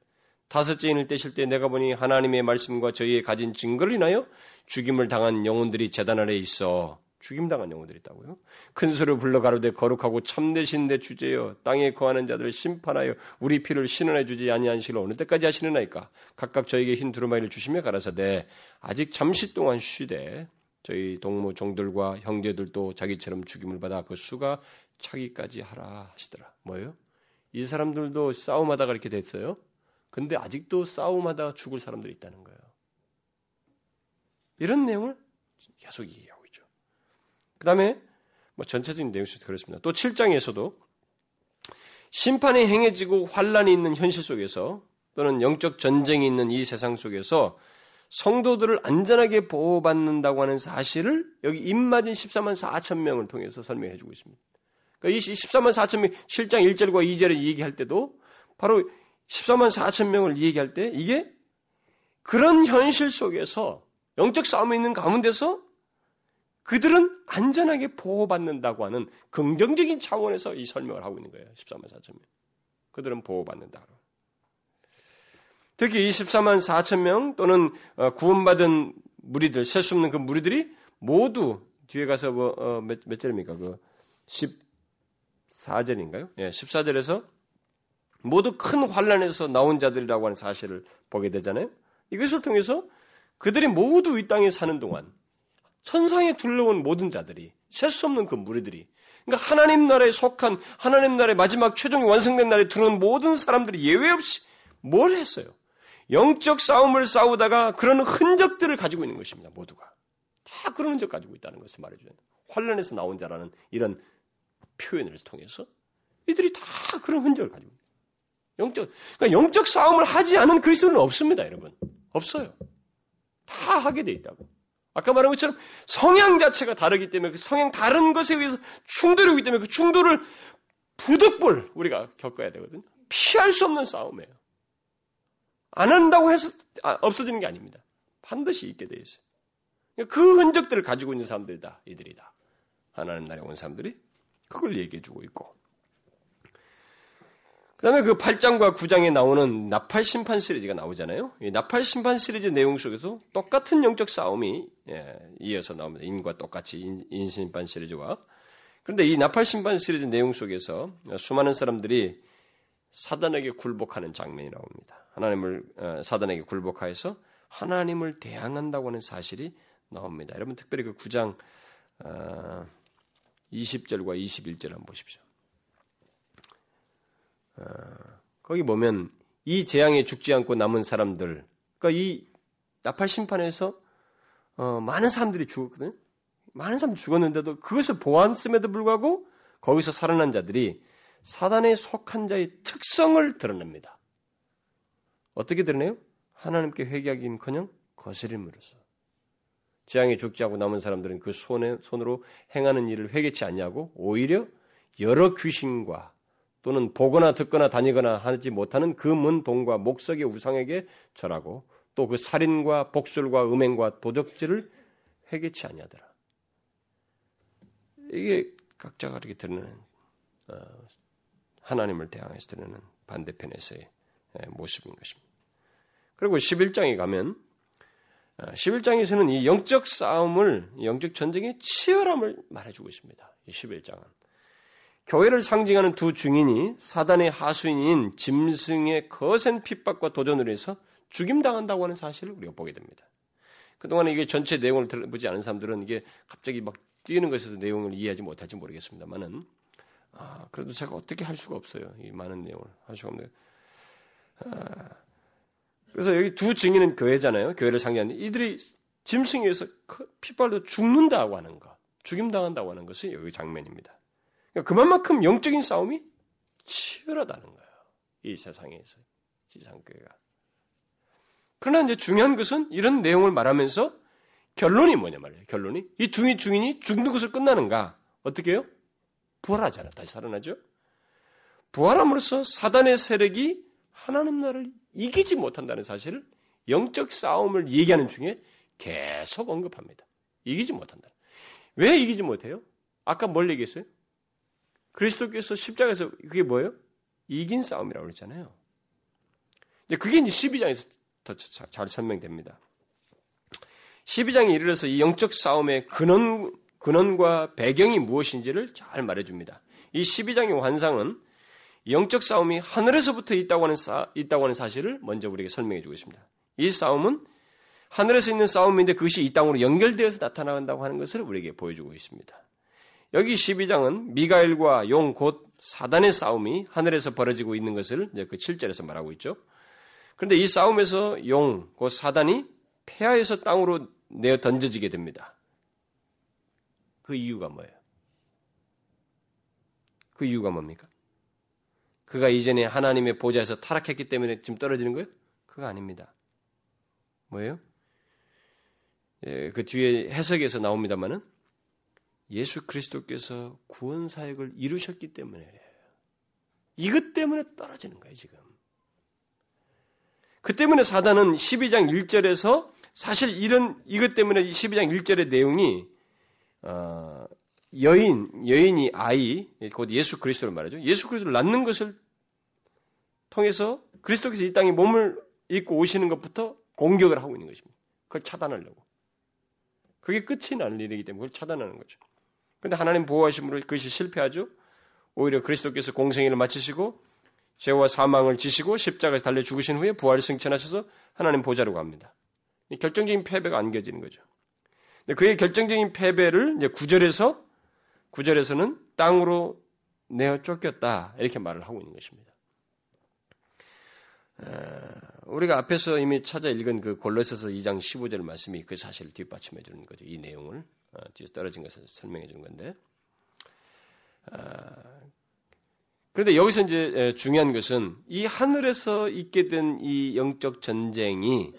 다섯째 인을 떼실 때 내가 보니 하나님의 말씀과 저희의 가진 증거를 인하여 죽임을 당한 영혼들이 재단 아래 있어 죽임당한 영혼들이 있다고요. 큰 소리로 불러 가로되 거룩하고 참되신 내 주제여 땅에 거하는 자들을 심판하여 우리 피를 신원해 주지 아니한시로 어느 때까지 하시느나이까 각각 저에게 흰 두루마리를 주시며 가라사대 아직 잠시 동안 쉬되 저희 동무 종들과 형제들도 자기처럼 죽임을 받아 그 수가 차기까지 하라 하시더라. 뭐예요? 이 사람들도 싸움하다가 이렇게 됐어요. 근데 아직도 싸움하다 죽을 사람들이 있다는 거예요. 이런 내용을 계속 있죠. 그 다음에 뭐 전체적인 내용이 그렇습니다. 또 7장에서도 심판이 행해지고 환란이 있는 현실 속에서 또는 영적 전쟁이 있는 이 세상 속에서 성도들을 안전하게 보호받는다고 하는 사실을 여기 입맞은 14만 4천 명을 통해서 설명해 주고 있습니다. 그러니까 이 14만 4천 명, 7장 1절과 2절에 얘기할 때도 바로 14만 4천 명을 얘기할 때 이게 그런 현실 속에서 영적 싸움이 있는 가운데서 그들은 안전하게 보호받는다고 하는 긍정적인 차원에서 이 설명을 하고 있는 거예요. 14만 4천 명. 그들은 보호받는다. 특히 24만 4천 명 또는 어, 구원받은 무리들, 셀 수 없는 그 무리들이 모두 뒤에 가서 뭐, 어, 몇, 몇 절입니까? 그 14절인가요? 예, 14절에서 모두 큰 환란에서 나온 자들이라고 하는 사실을 보게 되잖아요. 이것을 통해서 그들이 모두 이 땅에 사는 동안 천상에 둘러온 모든 자들이 셀 수 없는 그 무리들이 그러니까 하나님 나라에 속한 하나님 나라의 마지막 최종이 완성된 날에 들어온 모든 사람들이 예외 없이 뭘 했어요? 영적 싸움을 싸우다가 그런 흔적들을 가지고 있는 것입니다. 모두가 다 그런 흔적 가지고 있다는 것을 말해줘요. 환란에서 나온 자라는 이런 표현을 통해서 이들이 다 그런 흔적을 가지고 있어요. 영적 그러니까 영적 싸움을 하지 않은 그리스도는 없습니다, 여러분. 없어요. 다 하게 돼 있다고. 아까 말한 것처럼 성향 자체가 다르기 때문에 그 성향 다른 것에 의해서 충돌이 오기 때문에 그 충돌을 부득불 우리가 겪어야 되거든요. 피할 수 없는 싸움이에요. 안 한다고 해서 아, 없어지는 게 아닙니다. 반드시 있게 돼 있어요. 그 흔적들을 가지고 있는 사람들이다. 이들이다. 하나님 나라에 온 사람들이 그걸 얘기해 주고 있고. 그 다음에 그 8장과 9장에 나오는 나팔 심판 시리즈가 나오잖아요. 이 나팔 심판 시리즈 내용 속에서 똑같은 영적 싸움이 예, 이어서 나옵니다. 인과 똑같이 인, 인심판 시리즈와. 그런데 이 나팔 심판 시리즈 내용 속에서 수많은 사람들이 사단에게 굴복하는 장면이 나옵니다. 하나님을 어, 사단에게 굴복하여서 하나님을 대항한다고 하는 사실이 나옵니다. 여러분 특별히 그 9장 20절과 어, 21절 한번 보십시오. 어, 거기 보면 이 재앙에 죽지 않고 남은 사람들, 그러니까 이 나팔 심판에서 많은 사람들이 죽었거든요. 많은 사람들이 죽었는데도 그것을 보았음에도 불구하고 거기서 살아난 자들이 사단에 속한 자의 특성을 드러냅니다. 어떻게 드러내요? 하나님께 회개하기는커녕 거스림으로써. 재앙에 죽지 않고 남은 사람들은 그 손에, 손으로 행하는 일을 회개치 않냐고 오히려 여러 귀신과 또는 보거나 듣거나 다니거나 하지 못하는 그 문 동과 목석의 우상에게 절하고 또 그 살인과 복술과 음행과 도적질을 회개치 아니하더라. 이게 각자가 이렇게 드러내는 어, 하나님을 대항해서 드러내는 반대편에서의 모습인 것입니다. 그리고 11장에 가면 11장에서는 어, 이 영적 싸움을 영적 전쟁의 치열함을 말해주고 있습니다. 이 11장은 교회를 상징하는 두 증인이 사단의 하수인인 짐승의 거센 핍박과 도전을 해서 죽임당한다고 하는 사실을 우리가 보게 됩니다. 그동안 이게 전체 내용을 들어보지 않은 사람들은 이게 갑자기 막 뛰는 것에서 내용을 이해하지 못할지 모르겠습니다만은 아, 그래도 제가 어떻게 할 수가 없어요. 이 많은 내용을 할 수가 없는. 아, 그래서 여기 두 증인은 교회잖아요. 교회를 상징하는 이들이 짐승에서 핏발로 죽는다고 하는 것, 죽임당한다고 하는 것이 여기 장면입니다. 그러니까 그만큼 영적인 싸움이 치열하다는 거예요. 이 세상에서 지상교회가. 그러나 이제 중요한 것은 이런 내용을 말하면서 결론이 뭐냐 말이에요. 결론이 이 중인 중인이 죽는 것을 끝나는가? 어떻게 해요? 부활하잖아. 다시 살아나죠. 부활함으로써 사단의 세력이 하나님 나라를 이기지 못한다는 사실을 영적 싸움을 얘기하는 중에 계속 언급합니다. 이기지 못한다. 왜 이기지 못해요? 아까 뭘 얘기했어요? 그리스도께서 십자가에서 그게 뭐예요? 이긴 싸움이라고 그랬잖아요. 이제 그게 이제 12장에서 더 잘 설명됩니다. 12장에 이르러서 이 영적 싸움의 근원, 근원과 배경이 무엇인지를 잘 말해줍니다. 이 12장의 환상은 영적 싸움이 하늘에서부터 있다고 하는, 사, 있다고 하는 사실을 먼저 우리에게 설명해 주고 있습니다. 이 싸움은 하늘에서 있는 싸움인데 그것이 이 땅으로 연결되어서 나타난다고 하는 것을 우리에게 보여주고 있습니다. 여기 12장은 미가엘과 용 곧 사단의 싸움이 하늘에서 벌어지고 있는 것을 그 7절에서 말하고 있죠. 그런데 이 싸움에서 용, 곧 사단이 폐하에서 땅으로 내어 던져지게 됩니다. 그 이유가 뭐예요? 그 이유가 뭡니까? 그가 이전에 하나님의 보좌에서 타락했기 때문에 지금 떨어지는 거예요? 그거 아닙니다. 뭐예요? 예, 그 뒤에 해석에서 나옵니다만은 예수 그리스도께서 구원 사역을 이루셨기 때문에 이것 때문에 떨어지는 거예요, 지금. 그 때문에 사단은 12장 1절에서 사실 이런 이것 때문에 12장 1절의 내용이 어, 여인 여인이 아이 곧 예수 그리스도를 말하죠. 예수 그리스도를 낳는 것을 통해서 그리스도께서 이 땅에 몸을 입고 오시는 것부터 공격을 하고 있는 것입니다. 그걸 차단하려고. 그게 끝이 나는 일이기 때문에 그걸 차단하는 거죠. 그런데 하나님 보호하심으로 그것이 실패하죠. 오히려 그리스도께서 공생애를 마치시고 죄와 사망을 지시고 십자가에서 달려 죽으신 후에 부활을 승천하셔서 하나님 보좌로 갑니다. 결정적인 패배가 안겨지는 거죠. 그의 결정적인 패배를 이제 구절에서 구절에서는 땅으로 내어 쫓겼다 이렇게 말을 하고 있는 것입니다. 우리가 앞에서 이미 찾아 읽은 그 골로새서 2장 15절 말씀이 그 사실을 뒷받침해 주는 거죠. 이 내용을 어, 뒤에 떨어진 것을 설명해 주는 건데. 그런데 여기서 이제 중요한 것은 이 하늘에서 있게 된 이 영적 전쟁이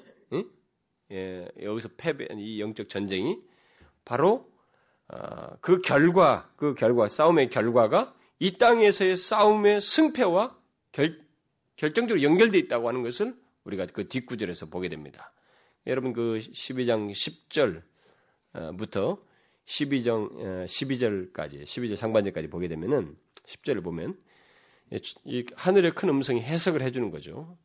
예, 여기서 패배 이 영적 전쟁이 바로 어, 그 결과 그 결과 싸움의 결과가 이 땅에서의 싸움의 승패와 결, 결정적으로 연결되어 있다고 하는 것을 우리가 그 뒷구절에서 보게 됩니다. 여러분 그 12장 10절 부터 12장 12절까지 12절 상반절까지 보게 되면은 10절을 보면 이 하늘의 큰 음성이 해석을 해주는 거죠.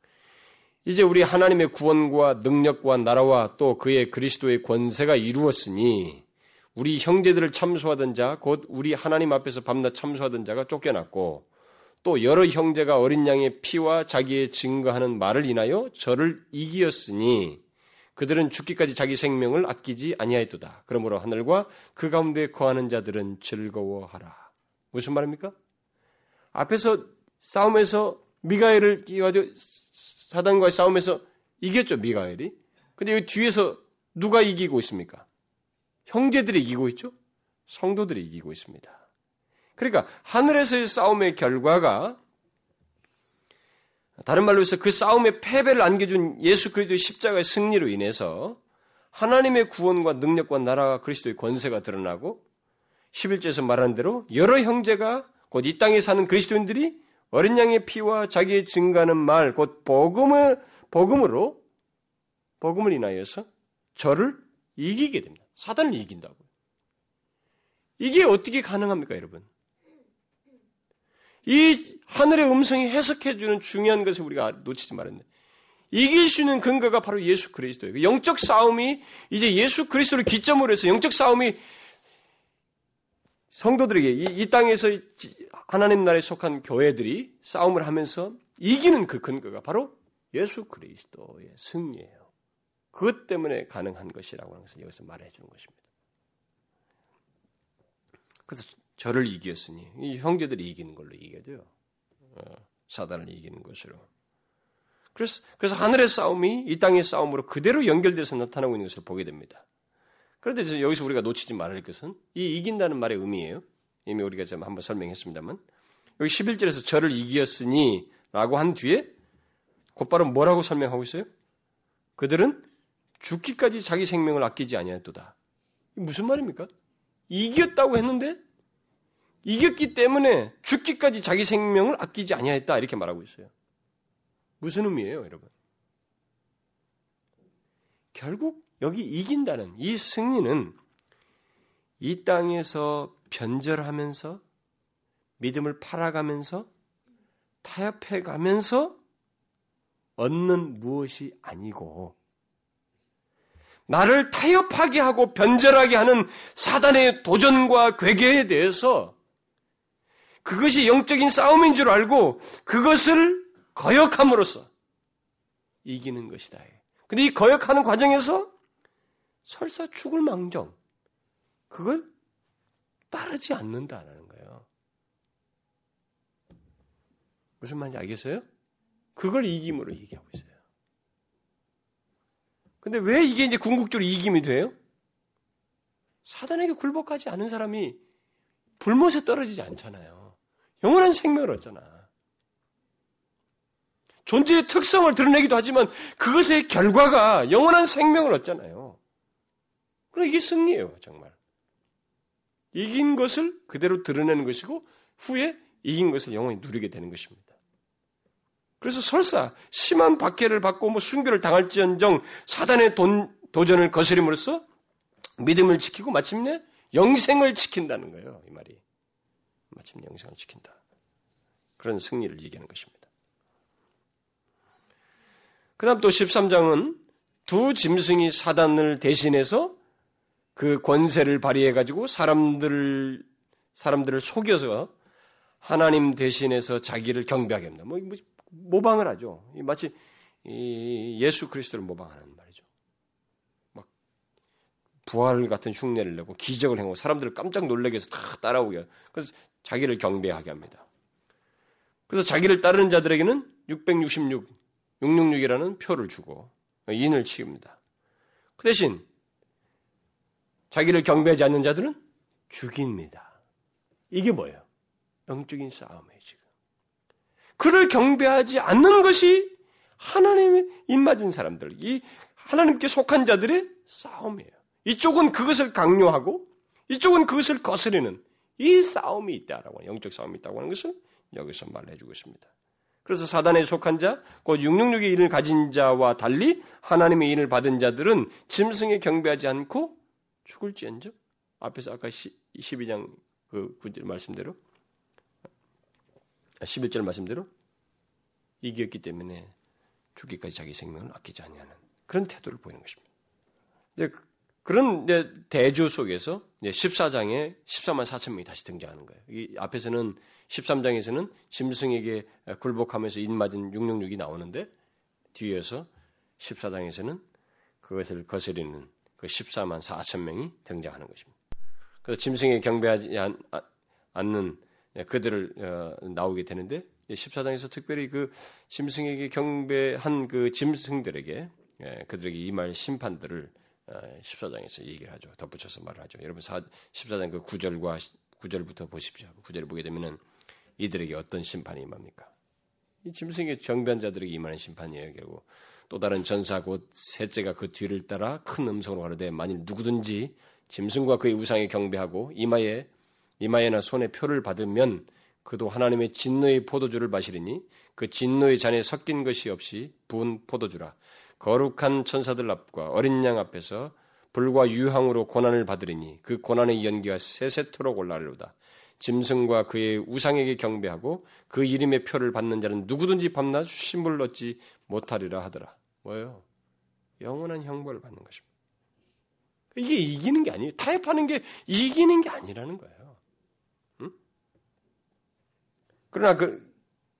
이제 우리 하나님의 구원과 능력과 나라와 또 그의 그리스도의 권세가 이루었으니 우리 형제들을 참소하던 자, 곧 우리 하나님 앞에서 밤낮 참소하던 자가 쫓겨났고 또 여러 형제가 어린 양의 피와 자기의 증거하는 말을 인하여 저를 이기었으니 그들은 죽기까지 자기 생명을 아끼지 아니하였도다. 그러므로 하늘과 그 가운데 거하는 자들은 즐거워하라. 무슨 말입니까? 앞에서 싸움에서 미가엘을 끼워가지고 사단과의 싸움에서 이겼죠, 미가엘이. 근데 여기 뒤에서 누가 이기고 있습니까? 형제들이 이기고 있죠? 성도들이 이기고 있습니다. 그러니까 하늘에서의 싸움의 결과가 다른 말로 해서 그 싸움의 패배를 안겨준 예수 그리스도의 십자가의 승리로 인해서 하나님의 구원과 능력과 나라와 그리스도의 권세가 드러나고 11절에서 말한 대로 여러 형제가 곧 이 땅에 사는 그리스도인들이 어린 양의 피와 자기의 증가하는 말, 곧 복음을, 복음으로, 복음을 인하여서 저를 이기게 됩니다. 사단을 이긴다고. 이게 어떻게 가능합니까, 여러분? 이 하늘의 음성이 해석해 주는 중요한 것을 우리가 놓치지 말았네. 이길 수 있는 근거가 바로 예수 그리스도예요. 영적 싸움이 이제 예수 그리스도를 기점으로 해서 영적 싸움이 성도들에게 이, 이 땅에서 하나님 나라에 속한 교회들이 싸움을 하면서 이기는 그 근거가 바로 예수 그리스도의 승리예요. 그것 때문에 가능한 것이라고 하는 것을 여기서 말해 주는 것입니다. 그래서 저를 이겼으니 이 형제들이 이기는 걸로 이겨져요. 어, 사단을 이기는 것으로. 그래서 그래서 하늘의 싸움이 이 땅의 싸움으로 그대로 연결돼서 나타나고 있는 것을 보게 됩니다. 그런데 여기서 우리가 놓치지 말을 것은 이 이긴다는 말의 의미예요. 이미 우리가 좀 한번 설명했습니다만 여기 11절에서 저를 이겼으니 라고 한 뒤에 곧바로 뭐라고 설명하고 있어요? 그들은 죽기까지 자기 생명을 아끼지 아니하였도다. 무슨 말입니까? 이겼다고 했는데 이겼기 때문에 죽기까지 자기 생명을 아끼지 아니하였다 이렇게 말하고 있어요. 무슨 의미예요, 여러분? 결국 여기 이긴다는 이 승리는 이 땅에서 변절하면서 믿음을 팔아가면서 타협해 가면서 얻는 무엇이 아니고 나를 타협하게 하고 변절하게 하는 사단의 도전과 괴계에 대해서 그것이 영적인 싸움인 줄 알고 그것을 거역함으로써 이기는 것이다. 근데 이 거역하는 과정에서 설사 죽을 망정 그걸 따르지 않는다라는 거예요. 무슨 말인지 알겠어요? 그걸 이김으로 얘기하고 있어요. 근데 왜 이게 이제 궁극적으로 이김이 돼요? 사단에게 굴복하지 않은 사람이 불못에 떨어지지 않잖아요. 영원한 생명을 얻잖아. 존재의 특성을 드러내기도 하지만 그것의 결과가 영원한 생명을 얻잖아요. 그럼 이게 승리예요, 정말. 이긴 것을 그대로 드러내는 것이고 후에 이긴 것을 영원히 누리게 되는 것입니다. 그래서 설사 심한 박해를 받고 뭐 순교를 당할지언정 사단의 돈, 도전을 거스림으로써 믿음을 지키고 마침내 영생을 지킨다는 거예요. 이 말이. 마침내 영생을 지킨다. 그런 승리를 얘기하는 것입니다. 그 다음 또 13장은 두 짐승이 사단을 대신해서 그 권세를 발휘해가지고 사람들을, 사람들을 속여서 하나님 대신해서 자기를 경배하게 합니다. 뭐, 뭐 모방을 하죠. 마치 예수 그리스도를 모방하는 말이죠. 막 부활 같은 흉내를 내고 기적을 행하고 사람들을 깜짝 놀래게 해서 다 따라오게. 그래서 자기를 경배하게 합니다. 그래서 자기를 따르는 자들에게는 666, 666이라는 표를 주고 인을 치웁니다. 그 대신 자기를 경배하지 않는 자들은 죽입니다. 이게 뭐예요? 영적인 싸움이에요, 지금. 그를 경배하지 않는 것이 하나님의 입맞은 사람들, 이 하나님께 속한 자들의 싸움이에요. 이쪽은 그것을 강요하고 이쪽은 그것을 거스르는 이 싸움이 있다라고 영적 싸움이 있다고 하는 것을 여기서 말해주고 있습니다. 그래서 사단에 속한 자, 곧 666의 인을 가진 자와 달리 하나님의 인을 받은 자들은 짐승에 경배하지 않고 죽을지언정 앞에서 아까 12장 그 말씀대로 11절 말씀대로 이겼기 때문에 죽기까지 자기 생명을 아끼지 아니하는 그런 태도를 보이는 것입니다. 그런 대조 속에서 이제 14장에 14만 4천 명이 다시 등장하는 거예요. 이 앞에서는 13장에서는 짐승에게 굴복하면서 인맞은 666이 나오는데 뒤에서 14장에서는 그것을 거스리는 그 14만 4천 명이 등장하는 것입니다. 그래서 짐승에 경배하지 않는 그들을 어, 나오게 되는데 14장에서 특별히 그 짐승에게 경배한 그 짐승들에게 예, 그들에게 이말 심판들을 14장에서 어, 얘기를 하죠. 덧붙여서 말을 하죠. 여러분 14장 그 9절과 9절부터 보십시오. 9절을 보게 되면은 이들에게 어떤 심판이 임합니까? 이 짐승의 경배한 자들에게 임하는 심판이에요. 결국 또 다른 전사 곧 셋째가 그 뒤를 따라 큰 음성으로 가르되 만일 누구든지 짐승과 그의 우상에 경배하고 이마에 이마에나 손에 표를 받으면 그도 하나님의 진노의 포도주를 마시리니 그 진노의 잔에 섞인 것이 없이 부은 포도주라 거룩한 천사들 앞과 어린 양 앞에서 불과 유황으로 고난을 받으리니 그 고난의 연기가 세세토록 올라르로다 짐승과 그의 우상에게 경배하고 그 이름의 표를 받는 자는 누구든지 밤낮 신불 얻지 못하리라 하더라. 뭐예요? 영원한 형벌을 받는 것입니다. 이게 이기는 게 아니에요. 타협하는 게 이기는 게 아니라는 거예요. 응? 그러나 그,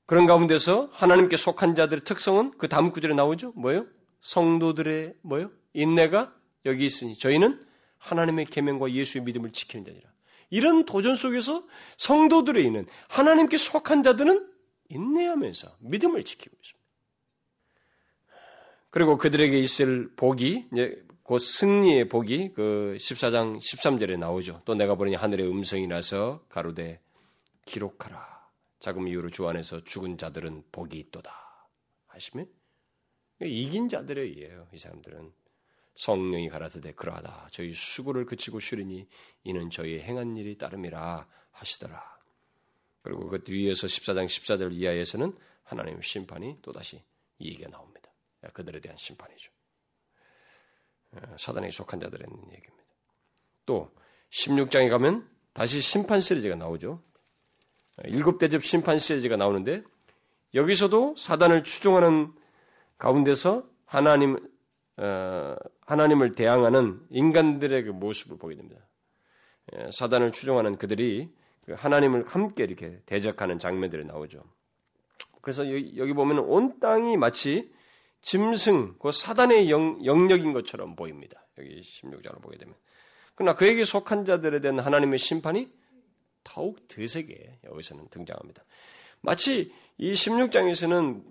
그런 가운데서 하나님께 속한 자들의 특성은 그 다음 구절에 나오죠. 뭐예요? 성도들의 뭐예요? 인내가 여기 있으니 저희는 하나님의 계명과 예수의 믿음을 지키는 자니라. 이런 도전 속에서 성도들에 있는 하나님께 속한 자들은 인내하면서 믿음을 지키고 있습니다. 그리고 그들에게 있을 복이 이제 곧 승리의 복이 그 14장 13절에 나오죠. 또 내가 보니 하늘의 음성이 나서 가로되 기록하라. 자금 이후로 주 안에서 죽은 자들은 복이 있도다. 하시면 이긴 자들이에요. 이 사람들은 성령이 가라사대 그러하다. 저희 수고를 그치고 쉬리니 이는 저희 행한 일이 따름이라 하시더라. 그리고 그 뒤에서 14장 14절 이하에서는 하나님의 심판이 또다시 이 얘기가 나옵니다. 그들에 대한 심판이죠. 사단에 속한 자들의 얘기입니다. 또 16장에 가면 다시 심판 시리즈가 나오죠. 일곱 대접 심판 시리즈가 나오는데 여기서도 사단을 추종하는 가운데서 하나님 어, 하나님을 대항하는 인간들의 그 모습을 보게 됩니다. 예, 사단을 추종하는 그들이 그 하나님을 함께 이렇게 대적하는 장면들이 나오죠. 그래서 여기, 보면 온 땅이 마치 짐승, 그 사단의 영, 영역인 것처럼 보입니다. 여기 16장을 보게 되면. 그러나 그에게 속한 자들에 대한 하나님의 심판이 더욱 드세게 여기서는 등장합니다. 마치 이 16장에서는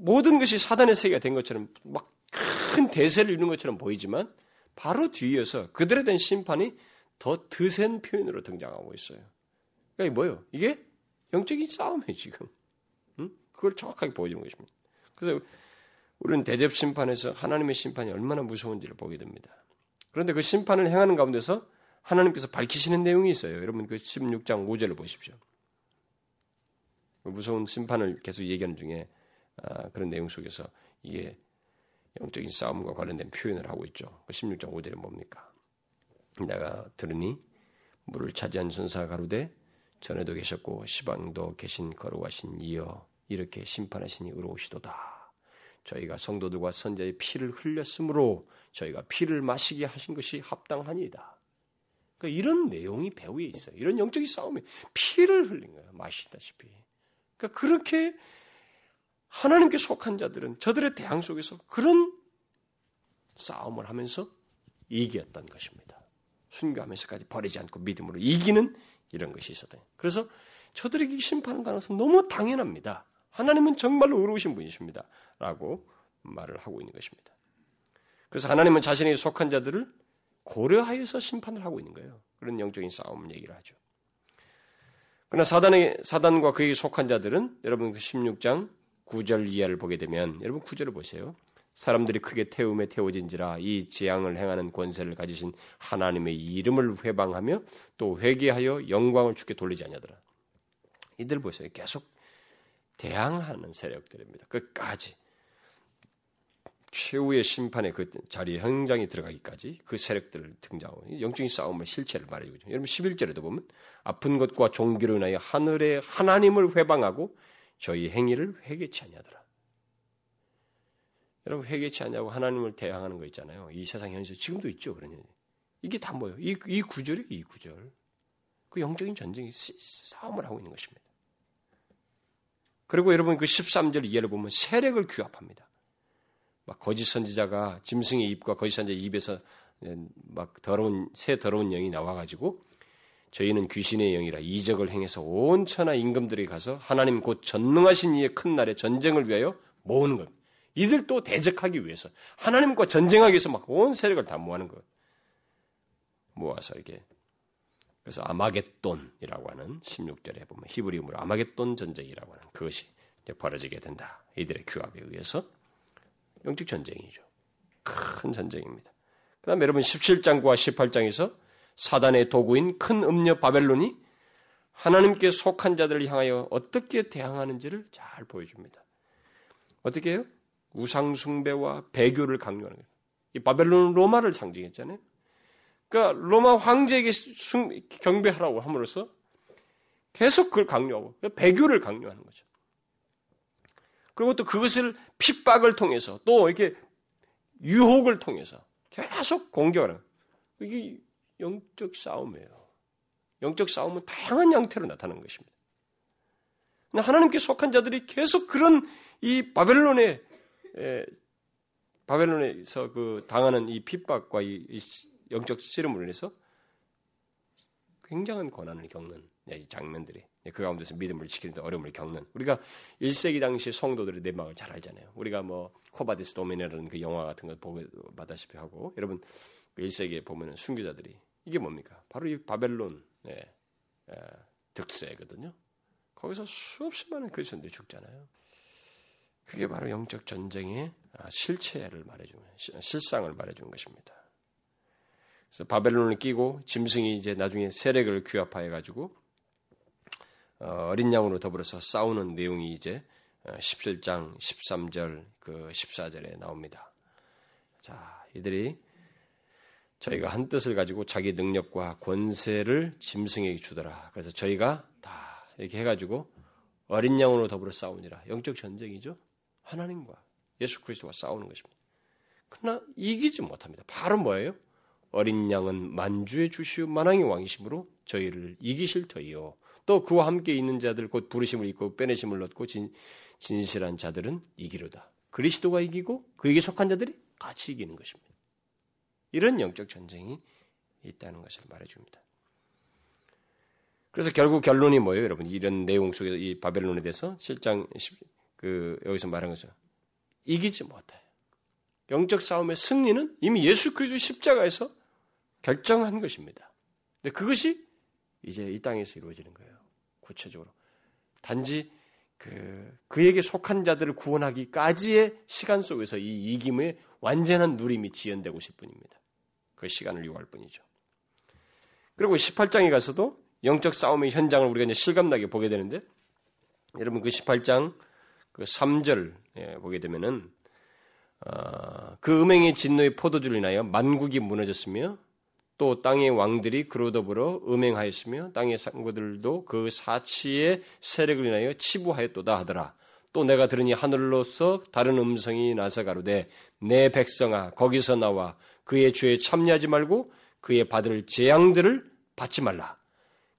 모든 것이 사단의 세계가 된 것처럼 막 큰 대세를 이루는 것처럼 보이지만 바로 뒤에서 그들에 대한 심판이 더 드센 표현으로 등장하고 있어요. 그러니까 뭐예요? 이게 영적인 싸움이에요, 지금. 응? 그걸 정확하게 보여주는 것입니다. 그래서 우리는 대접 심판에서 하나님의 심판이 얼마나 무서운지를 보게 됩니다. 그런데 그 심판을 행하는 가운데서 하나님께서 밝히시는 내용이 있어요. 여러분 그 16장 5절을 보십시오. 그 무서운 심판을 계속 얘기하는 중에 아, 그런 내용 속에서 이게 영적인 싸움과 관련된 표현을 하고 있죠. 16장 그 5절에 뭡니까? 내가 들으니 물을 차지한 전사 가로되 전에도 계셨고 시방도 계신 거룩하신 이여 이렇게 심판하시니 의로우시도다. 저희가 성도들과 선자의 피를 흘렸으므로 저희가 피를 마시게 하신 것이 합당하니이다. 그러니까 이런 내용이 배후에 있어요. 이런 영적인 싸움에 피를 흘린 거예요. 마시다시피. 그러니까 그렇게 하나님께 속한 자들은 저들의 대항 속에서 그런 싸움을 하면서 이겼던 것입니다. 순교하면서까지 버리지 않고 믿음으로 이기는 이런 것이 있었다. 그래서 저들에게 심판을 당해서 너무 당연합니다. 하나님은 정말로 의로우신 분이십니다. 라고 말을 하고 있는 것입니다. 그래서 하나님은 자신에게 속한 자들을 고려하여서 심판을 하고 있는 거예요. 그런 영적인 싸움 얘기를 하죠. 그러나 사단의, 사단과 그에게 속한 자들은 여러분 그 16장 9절 이하를 보게 되면 여러분 9절을 보세요. 사람들이 크게 태움에 태워진지라 이 재앙을 행하는 권세를 가지신 하나님의 이름을 회방하며 또 회개하여 영광을 주께 돌리지 않냐더라. 이들 보세요. 계속 대항하는 세력들입니다. 끝까지 최후의 심판의 그 자리에 현장에 들어가기까지 그 세력들을 등장하고 영적인 싸움의 실체를 말해주고 있죠. 여러분 11절에도 보면 아픈 것과 종기로 인하여 하늘의 하나님을 회방하고 저희 행위를 회개치 않냐더라. 여러분 회개치 않냐고 하나님을 대항하는 거 있잖아요. 이 세상 현실 지금도 있죠. 그러니 이게 다 뭐예요? 이, 이 구절이 이 구절. 그 영적인 전쟁이 싸움을 하고 있는 것입니다. 그리고 여러분 그 13절 이해를 보면 세력을 규합합니다. 막 거짓 선지자가 짐승의 입과 거짓 선지자 입에서 막 더러운 새 더러운 영이 나와가지고 저희는 귀신의 영이라 이적을 행해서 온 천하 임금들이 가서 하나님 곧 전능하신 이의 큰 날에 전쟁을 위하여 모으는 것. 이들 또 대적하기 위해서 하나님과 전쟁하기 위해서 막 온 세력을 다 모아는 것. 모아서 이게 그래서 아마겟돈이라고 하는 16절에 보면 히브리음으로 아마겟돈 전쟁이라고 하는 그것이 벌어지게 된다. 이들의 규합에 의해서 영적 전쟁이죠. 큰 전쟁입니다. 그 다음에 여러분 17장과 18장에서 사단의 도구인 큰 음녀 바벨론이 하나님께 속한 자들을 향하여 어떻게 대항하는지를 잘 보여줍니다. 어떻게 해요? 우상숭배와 배교를 강요하는 거예요. 이 바벨론은 로마를 상징했잖아요. 그러니까 로마 황제에게 경배하라고 함으로써 계속 그걸 강요하고 배교를 강요하는 거죠. 그리고 또 그것을 핍박을 통해서 또 이렇게 유혹을 통해서 계속 공격하는 이게 영적 싸움이에요. 영적 싸움은 다양한 형태로 나타나는 것입니다. 하나님께 속한 자들이 계속 그런 이 바벨론의 에, 바벨론에서 그 당하는 이 핍박과 이, 이 영적 씨름으로 인해서 굉장한 고난을 겪는 이 장면들이 그 가운데서 믿음을 지키는데 어려움을 겪는 우리가 1세기 당시 성도들의 내막을 잘 알잖아요. 우리가 뭐 Quo Vadis Domine라는 그 영화 같은 거 보고 봤다시피 하고 여러분 1세기에 그 보면은 순교자들이 이게 뭡니까? 바로 이 바벨론 의 득세거든요. 거기서 수없이 많은 그리스도인들이 죽잖아요. 그게 바로 영적 전쟁의 아, 실체를 말해주는 실상을 말해주는 것입니다. 그래서 바벨론을 끼고 짐승이 이제 나중에 세력을 규합하여 가지고 어, 어린 양으로 더불어서 싸우는 내용이 이제 17장 어, 13절 그 14절에 나옵니다. 자, 이들이 저희가 한 뜻을 가지고 자기 능력과 권세를 짐승에게 주더라. 그래서 저희가 다 이렇게 해가지고 어린 양으로 더불어 싸우니라. 영적 전쟁이죠. 하나님과 예수 그리스도와 싸우는 것입니다. 그러나 이기지 못합니다. 바로 뭐예요? 어린 양은 만주의 주시오 만왕의 왕이심으로 저희를 이기실 터이요. 또 그와 함께 있는 자들 곧 부르심을 입고 빼내심을 얻고 진, 진실한 자들은 이기로다. 그리스도가 이기고 그에게 속한 자들이 같이 이기는 것입니다. 이런 영적 전쟁이 있다는 것을 말해줍니다. 그래서 결국 결론이 뭐예요, 여러분? 이런 내용 속에서 이 바벨론에 대해서 실장 그 여기서 말한 것은 이기지 못해요. 영적 싸움의 승리는 이미 예수 그리스도 십자가에서 결정한 것입니다. 근데 그것이 이제 이 땅에서 이루어지는 거예요. 구체적으로 단지 그 그에게 속한 자들을 구원하기까지의 시간 속에서 이 이김의 완전한 누림이 지연되고 있을 뿐입니다. 그 시간을 요구할 뿐이죠. 그리고 18장에 가서도 영적 싸움의 현장을 우리가 이제 실감나게 보게 되는데 여러분 그 18장 그 3절 예, 보게 되면은 어, 그 음행의 진노의 포도주를 인하여 만국이 무너졌으며 또 땅의 왕들이 그로 더불어 음행하였으며 땅의 상고들도 그 사치의 세력을 인하여 치부하였도다 하더라. 또 내가 들으니 하늘로서 다른 음성이 나서 가로되 내 백성아 거기서 나와 그의 죄에 참여하지 말고 그의 받을 재앙들을 받지 말라.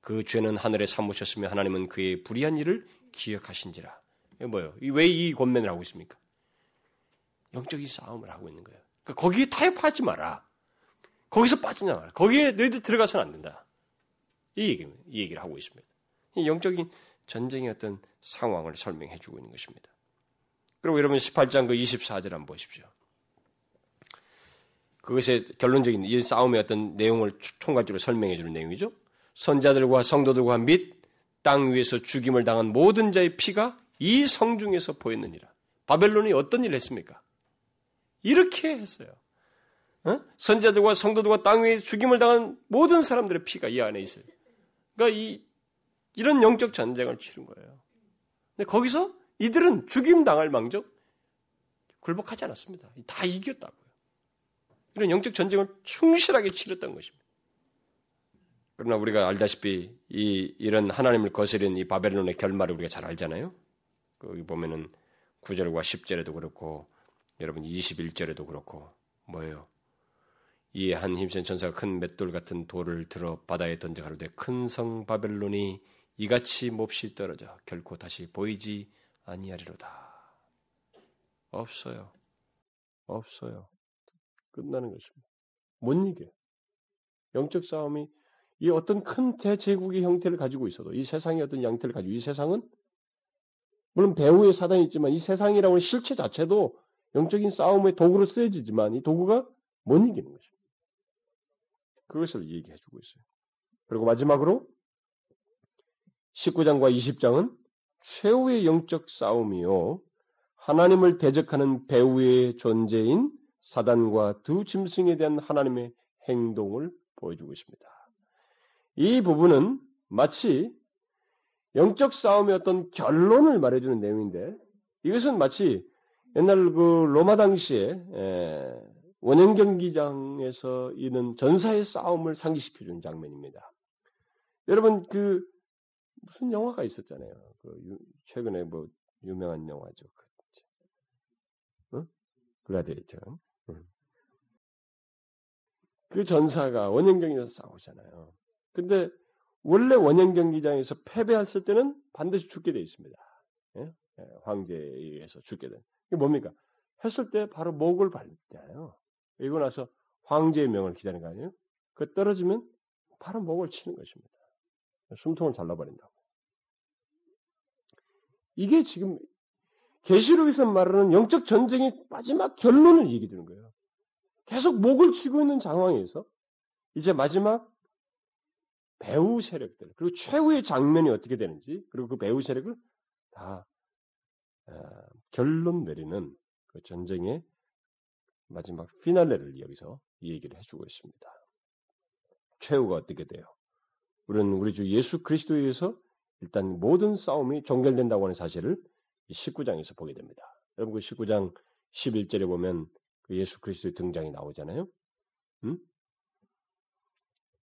그 죄는 하늘에 사무셨으며 하나님은 그의 불의한 일을 기억하신지라. 이게 뭐예요? 왜 이 권면을 하고 있습니까? 영적인 싸움을 하고 있는 거예요. 그러니까 거기에 타협하지 마라. 거기서 빠지지 마라. 거기에 너희들 들어가서는 안 된다. 이 얘기, 이 얘기를 하고 있습니다. 영적인 전쟁의 어떤 상황을 설명해 주고 있는 것입니다. 그리고 여러분 18장 그 24절 한번 보십시오. 그것의 결론적인 이 싸움의 어떤 내용을 총괄적으로 설명해 주는 내용이죠. 선자들과 성도들과 및 땅 위에서 죽임을 당한 모든 자의 피가 이 성중에서 보였느니라. 바벨론이 어떤 일을 했습니까? 이렇게 했어요. 어? 선자들과 성도들과 땅 위에 죽임을 당한 모든 사람들의 피가 이 안에 있어요. 그러니까 이, 이런 영적 전쟁을 치른 거예요. 근데 거기서 이들은 죽임 당할 망정 굴복하지 않았습니다. 다 이겼다고요. 이런 영적 전쟁을 충실하게 치렀던 것입니다. 그러나 우리가 알다시피 이 이런 하나님을 거스린 이 바벨론의 결말을 우리가 잘 알잖아요. 거기 보면은 9절과 10절에도 그렇고 여러분 21절에도 그렇고 뭐예요? 이 한 힘센 천사가 큰 맷돌 같은 돌을 들어 바다에 던져 가로되 큰 성 바벨론이 이같이 몹시 떨어져 결코 다시 보이지 아니하리로다. 없어요. 없어요. 끝나는 것입니다. 못 이겨. 영적 싸움이 이 어떤 큰 대제국의 형태를 가지고 있어도 이 세상의 어떤 양태를 가지고 이 세상은 물론 배후의 사단이 있지만 이 세상이라고 하는 실체 자체도 영적인 싸움의 도구로 쓰여지지만 이 도구가 못 이기는 것입니다. 그것을 얘기해 주고 있어요. 그리고 마지막으로 19장과 20장은 최후의 영적 싸움이요. 하나님을 대적하는 배후의 존재인 사단과 두 짐승에 대한 하나님의 행동을 보여주고 있습니다. 이 부분은 마치 영적 싸움의 어떤 결론을 말해주는 내용인데 이것은 마치 옛날 그 로마 당시에 원형 경기장에서 있는 전사의 싸움을 상기시켜주는 장면입니다. 여러분 그 무슨 영화가 있었잖아요. 그 최근에 뭐 유명한 영화죠. 응? 글라디에이터. 응. 그 전사가 원형경기에서 싸우잖아요. 근데 원래 원형 경기장에서 패배했을 때는 반드시 죽게 되어 있습니다. 예? 예, 황제에 의해서 죽게 된. 이게 뭡니까? 했을 때 바로 목을 밟잖아요. 이고 나서 황제의 명을 기다리는 거 아니에요? 그 떨어지면 바로 목을 치는 것입니다. 숨통을 잘라버린다고. 이게 지금 계시록에서 말하는 영적 전쟁의 마지막 결론을 얘기 드는 거예요. 계속 목을 쥐고 있는 상황에서 이제 마지막 배후 세력들, 그리고 최후의 장면이 어떻게 되는지, 그리고 그 배후 세력을 다 어, 결론 내리는 그 전쟁의 마지막 피날레를 여기서 얘기를 해주고 있습니다. 최후가 어떻게 돼요? 우리는 우리 주 예수 그리스도에 의해서 일단 모든 싸움이 종결된다고 하는 사실을 19장에서 보게 됩니다. 여러분 그 19장 11절에 보면 그 예수 그리스도의 등장이 나오잖아요. 음?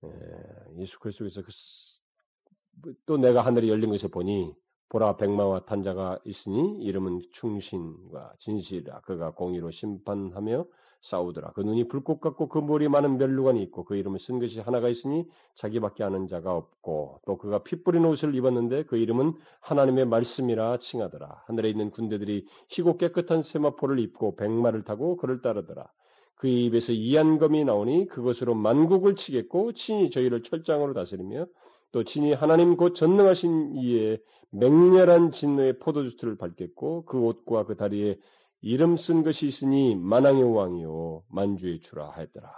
예, 예수 그리스도에서 그, 또 내가 하늘이 열린 것을 보니 보라 백마와 탄자가 있으니 이름은 충신과 진실이라 그가 공의로 심판하며 싸우더라. 그 눈이 불꽃 같고 그 머리에 많은 멸루관이 있고 그 이름을 쓴 것이 하나가 있으니 자기밖에 아는 자가 없고 또 그가 피 뿌린 옷을 입었는데 그 이름은 하나님의 말씀이라 칭하더라. 하늘에 있는 군대들이 희고 깨끗한 세마포를 입고 백마를 타고 그를 따르더라. 그 입에서 이한검이 나오니 그것으로 만국을 치겠고 친히 저희를 철장으로 다스리며 또 친히 하나님 곧 전능하신 이에 맹렬한 진노의 포도주스를 밟겠고 그 옷과 그 다리에 이름 쓴 것이 있으니 만왕의 왕이요 만주의 주라 하였더라.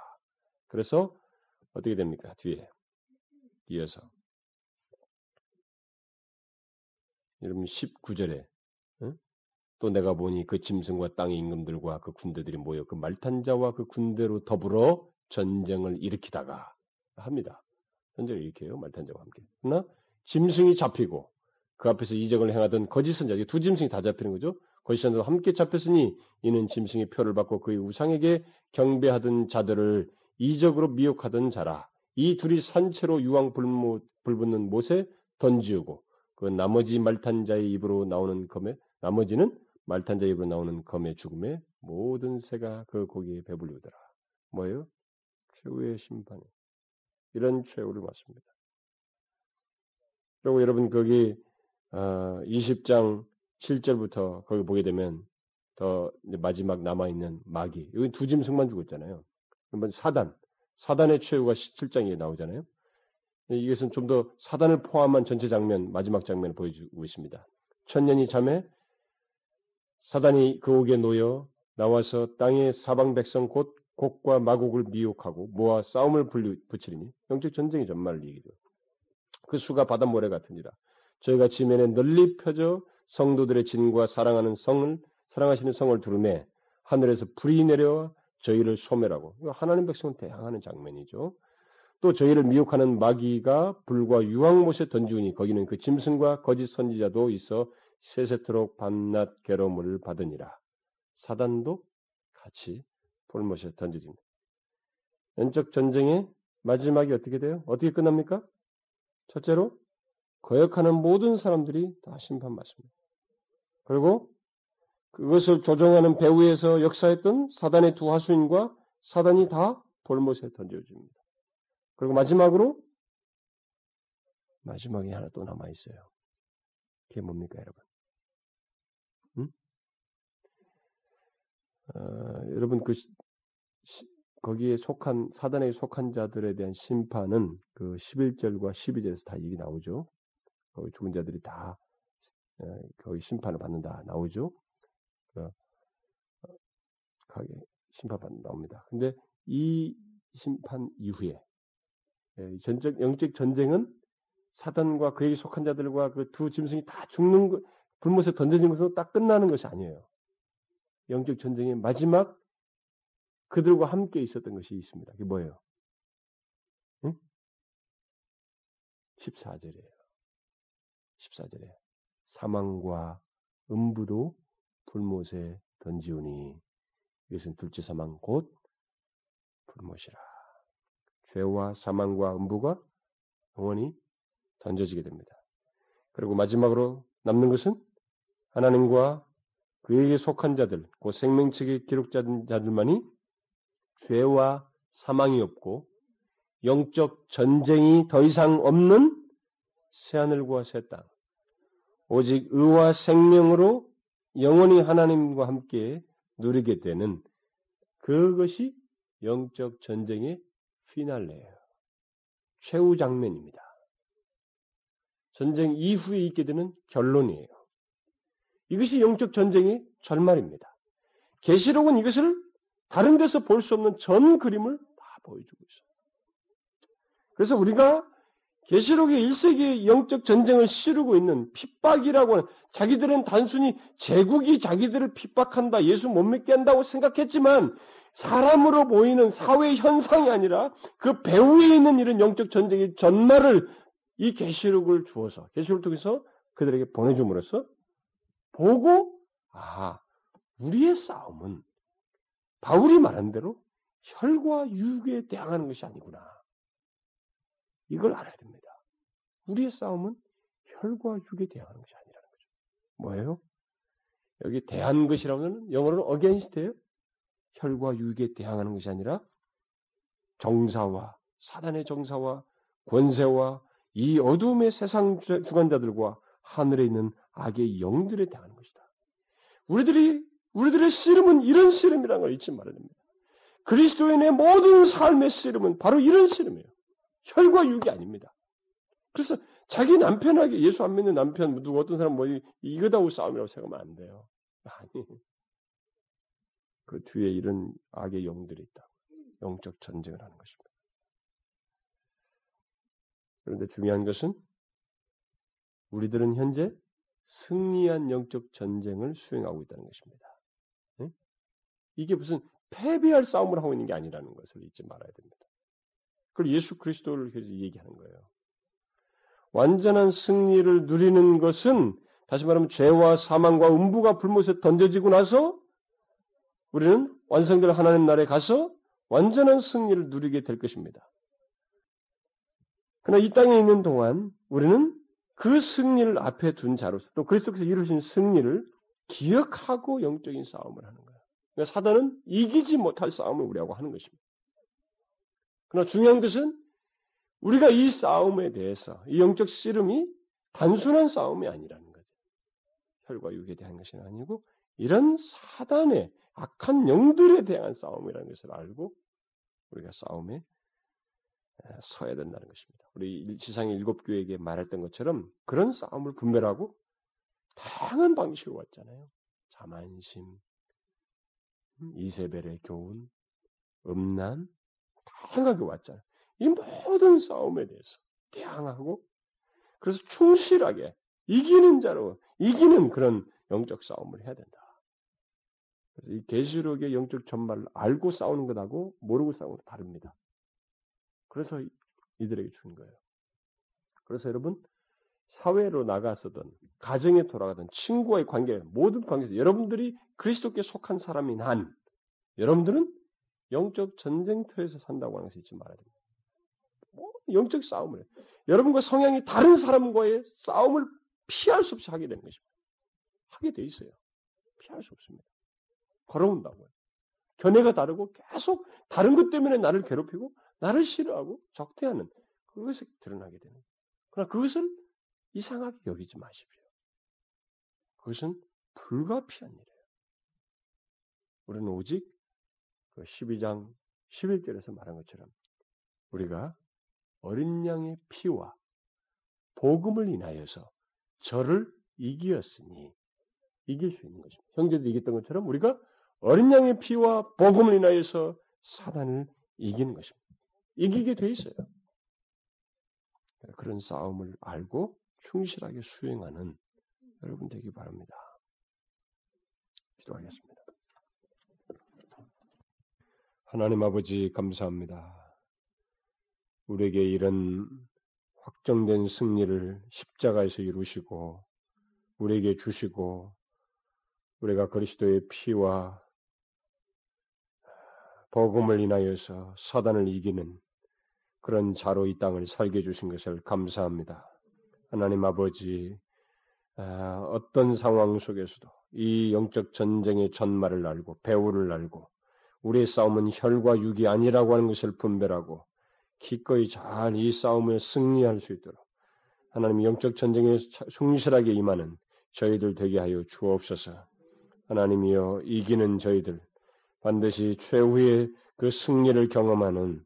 그래서 어떻게 됩니까? 뒤에 이어서 여러분 19절에 응? 또 내가 보니 그 짐승과 땅의 임금들과 그 군대들이 모여 그 말탄자와 그 군대로 더불어 전쟁을 일으키다가 합니다. 전쟁을 일으켜요 말탄자와 함께. 그러나 짐승이 잡히고 그 앞에서 이적을 행하던 거짓 선자, 두 짐승이 다 잡히는 거죠. 거시선도 함께 잡혔으니 이는 짐승의 표를 받고 그의 우상에게 경배하던 자들을 이적으로 미혹하던 자라. 이 둘이 산채로 유황 불붙는 못에 던지우고 그 나머지 말탄 자의 입으로 나오는 검에 나머지는 말탄 자의 입으로 나오는 검의 죽음에 모든 새가 그 고기에 배불리더라. 뭐예요? 최후의 심판이. 이런 최후를 맞습니다. 그리고 여러분 거기 어, 20장 7절부터 거기 보게 되면 더 마지막 남아있는 마귀. 여기 두 짐승만 죽었잖아요. 그러면 사단. 사단의 최후가 7장에 나오잖아요. 이것은 좀 더 사단을 포함한 전체 장면, 마지막 장면을 보여주고 있습니다. 천년이 잠에 사단이 그 옥에 놓여 나와서 땅의 사방 백성 곧 곡과 마곡을 미혹하고 모아 싸움을 붙이리니 영적 전쟁이 전말을 얘기죠. 그 수가 바닷모래 같으니라. 저희가 지면에 널리 펴져 성도들의 진과 사랑하는 성을 사랑하시는 성을 두르매 하늘에서 불이 내려와 저희를 소멸하고 하나님 백성을 대항하는 장면이죠. 또 저희를 미혹하는 마귀가 불과 유황못에 던지니 거기는 그 짐승과 거짓 선지자도 있어 세세토록 밤낮 괴로움을 받으니라. 사단도 같이 불못에 던져집니다. 연적 전쟁의 마지막이 어떻게 돼요? 어떻게 끝납니까? 첫째로 거역하는 모든 사람들이 다 심판 받습니다. 그리고 그것을 조종하는 배후에서 역사했던 사단의 두 하수인과 사단이 다 돌못에 던져집니다. 그리고 마지막으로 마지막에 하나 또 남아 있어요. 그게 뭡니까, 여러분? 응? 어, 여러분 그 시, 거기에 속한 사단에 속한 자들에 대한 심판은 그 11절과 12절에서 다 얘기 나오죠. 죽은 자들이 다 어, 거기 심판을 받는다 나오죠. 어, 가게 심판받는 나옵니다. 근데 이 심판 이후에 예, 전적 영적 전쟁은 사단과 그에게 속한 자들과 그 두 짐승이 다 죽는 것, 불못에 던져진 것으로 딱 끝나는 것이 아니에요. 영적 전쟁의 마지막 그들과 함께 있었던 것이 있습니다. 그게 뭐예요? 응? 14절이에요. 14절에 사망과 음부도 불못에 던지우니 이것은 둘째 사망 곧 불못이라. 죄와 사망과 음부가 영원히 던져지게 됩니다. 그리고 마지막으로 남는 것은 하나님과 그에게 속한 자들, 그 생명책의 기록자들만이 죄와 사망이 없고 영적 전쟁이 더 이상 없는 새하늘과 새 땅, 오직 의와 생명으로 영원히 하나님과 함께 누리게 되는 그것이 영적 전쟁의 피날레예요. 최후 장면입니다. 전쟁 이후에 있게 되는 결론이에요. 이것이 영적 전쟁의 절말입니다. 계시록은 이것을 다른 데서 볼 수 없는 전 그림을 다 보여주고 있어요. 그래서 우리가 계시록의 1세기의 영적 전쟁을 치르고 있는 핍박이라고 하는 자기들은 단순히 제국이 자기들을 핍박한다, 예수 못 믿게 한다고 생각했지만 사람으로 보이는 사회 현상이 아니라 그 배후에 있는 이런 영적 전쟁의 전말을 이 계시록을 주어서 계시록을 통해서 그들에게 보내줌으로써 보고 아 우리의 싸움은 바울이 말한 대로 혈과 육에 대항하는 것이 아니구나. 이걸 알아야 됩니다. 우리의 싸움은 혈과 육에 대항하는 것이 아니라는 거죠. 뭐예요? 여기 대한 것이라면 영어로는 against예요. 혈과 육에 대항하는 것이 아니라 정사와 사단의 정사와 권세와 이 어둠의 세상 주관자들과 하늘에 있는 악의 영들에 대항하는 것이다. 우리들이 우리들의 씨름은 이런 씨름이라는 걸 잊지 말아야 됩니다. 그리스도인의 모든 삶의 씨름은 바로 이런 씨름이에요. 혈과 육이 아닙니다. 그래서 자기 남편에게 예수 안 믿는 남편 누구 어떤 사람 뭐 이거다고 싸움이라고 생각하면 안 돼요. 아니 그 뒤에 이런 악의 영들이 있다. 영적 전쟁을 하는 것입니다. 그런데 중요한 것은 우리들은 현재 승리한 영적 전쟁을 수행하고 있다는 것입니다. 이게 무슨 패배할 싸움을 하고 있는 게 아니라는 것을 잊지 말아야 됩니다. 그걸 예수 그리스도를 계속 얘기하는 거예요. 완전한 승리를 누리는 것은 다시 말하면 죄와 사망과 음부가 불못에 던져지고 나서 우리는 완성될 하나님 나라에 가서 완전한 승리를 누리게 될 것입니다. 그러나 이 땅에 있는 동안 우리는 그 승리를 앞에 둔 자로서 또 그리스도께서 이루신 승리를 기억하고 영적인 싸움을 하는 거예요. 그러니까 사단은 이기지 못할 싸움을 우리하고 하는 것입니다. 그러나 중요한 것은 우리가 이 싸움에 대해서 이 영적 씨름이 단순한 싸움이 아니라는 거죠. 혈과 육에 대한 것이 아니고 이런 사단의 악한 영들에 대한 싸움이라는 것을 알고 우리가 싸움에 서야 된다는 것입니다. 우리 지상의 일곱 교회에게 말했던 것처럼 그런 싸움을 분별하고 다양한 방식으로 왔잖아요. 자만심, 이세벨의 교훈, 음란, 다양하게 왔잖아요. 이 모든 싸움에 대해서 대항하고 그래서 충실하게 이기는 자로 이기는 그런 영적 싸움을 해야 된다. 그래서 이 계시록의 영적 전말을 알고 싸우는 것하고 모르고 싸우는 것 다릅니다. 그래서 이들에게 준 거예요. 그래서 여러분 사회로 나가서든 가정에 돌아가든 친구와의 관계 모든 관계에서 여러분들이 그리스도께 속한 사람인 한 여러분들은 영적 전쟁터에서 산다고 하는 것을 잊지 말아야 됩니다. 뭐 영적 싸움을 해. 여러분과 성향이 다른 사람과의 싸움을 피할 수 없이 하게 되는 것입니다. 하게 돼 있어요. 피할 수 없습니다. 걸어온다고요. 견해가 다르고 계속 다른 것 때문에 나를 괴롭히고 나를 싫어하고 적대하는 그것이 드러나게 되는 거예요. 그러나 그것을 이상하게 여기지 마십시오. 그것은 불가피한 일이에요. 우리는 오직 그 12장 11절에서 말한 것처럼 우리가 어린 양의 피와 복음을 인하여서 저를 이기었으니 이길 수 있는 것입니다. 형제도 이겼던 것처럼 우리가 어린 양의 피와 복음을 인하여서 사단을 이기는 것입니다. 이기게 돼 있어요. 그런 싸움을 알고 충실하게 수행하는 여러분 되기 바랍니다. 기도하겠습니다. 하나님 아버지 감사합니다. 우리에게 이런 확정된 승리를 십자가에서 이루시고 우리에게 주시고 우리가 그리스도의 피와 복음을 인하여서 사단을 이기는 그런 자로 이 땅을 살게 해주신 것을 감사합니다. 하나님 아버지, 아, 어떤 상황 속에서도 이 영적 전쟁의 전말을 알고 배후를 알고 우리의 싸움은 혈과 육이 아니라고 하는 것을 분별하고 기꺼이 잘 이 싸움에 승리할 수 있도록 하나님 영적 전쟁에 충실하게 임하는 저희들 되게 하여 주옵소서. 하나님이여 이기는 저희들 반드시 최후의 그 승리를 경험하는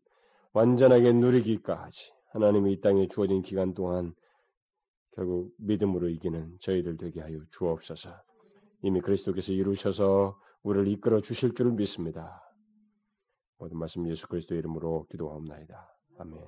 완전하게 누리기까지 하나님이 이 땅에 주어진 기간 동안 결국 믿음으로 이기는 저희들 되게 하여 주옵소서. 이미 그리스도께서 이루셔서 우리를 이끌어 주실 줄을 믿습니다. 모든 말씀 예수 그리스도 이름으로 기도하옵나이다. 아멘.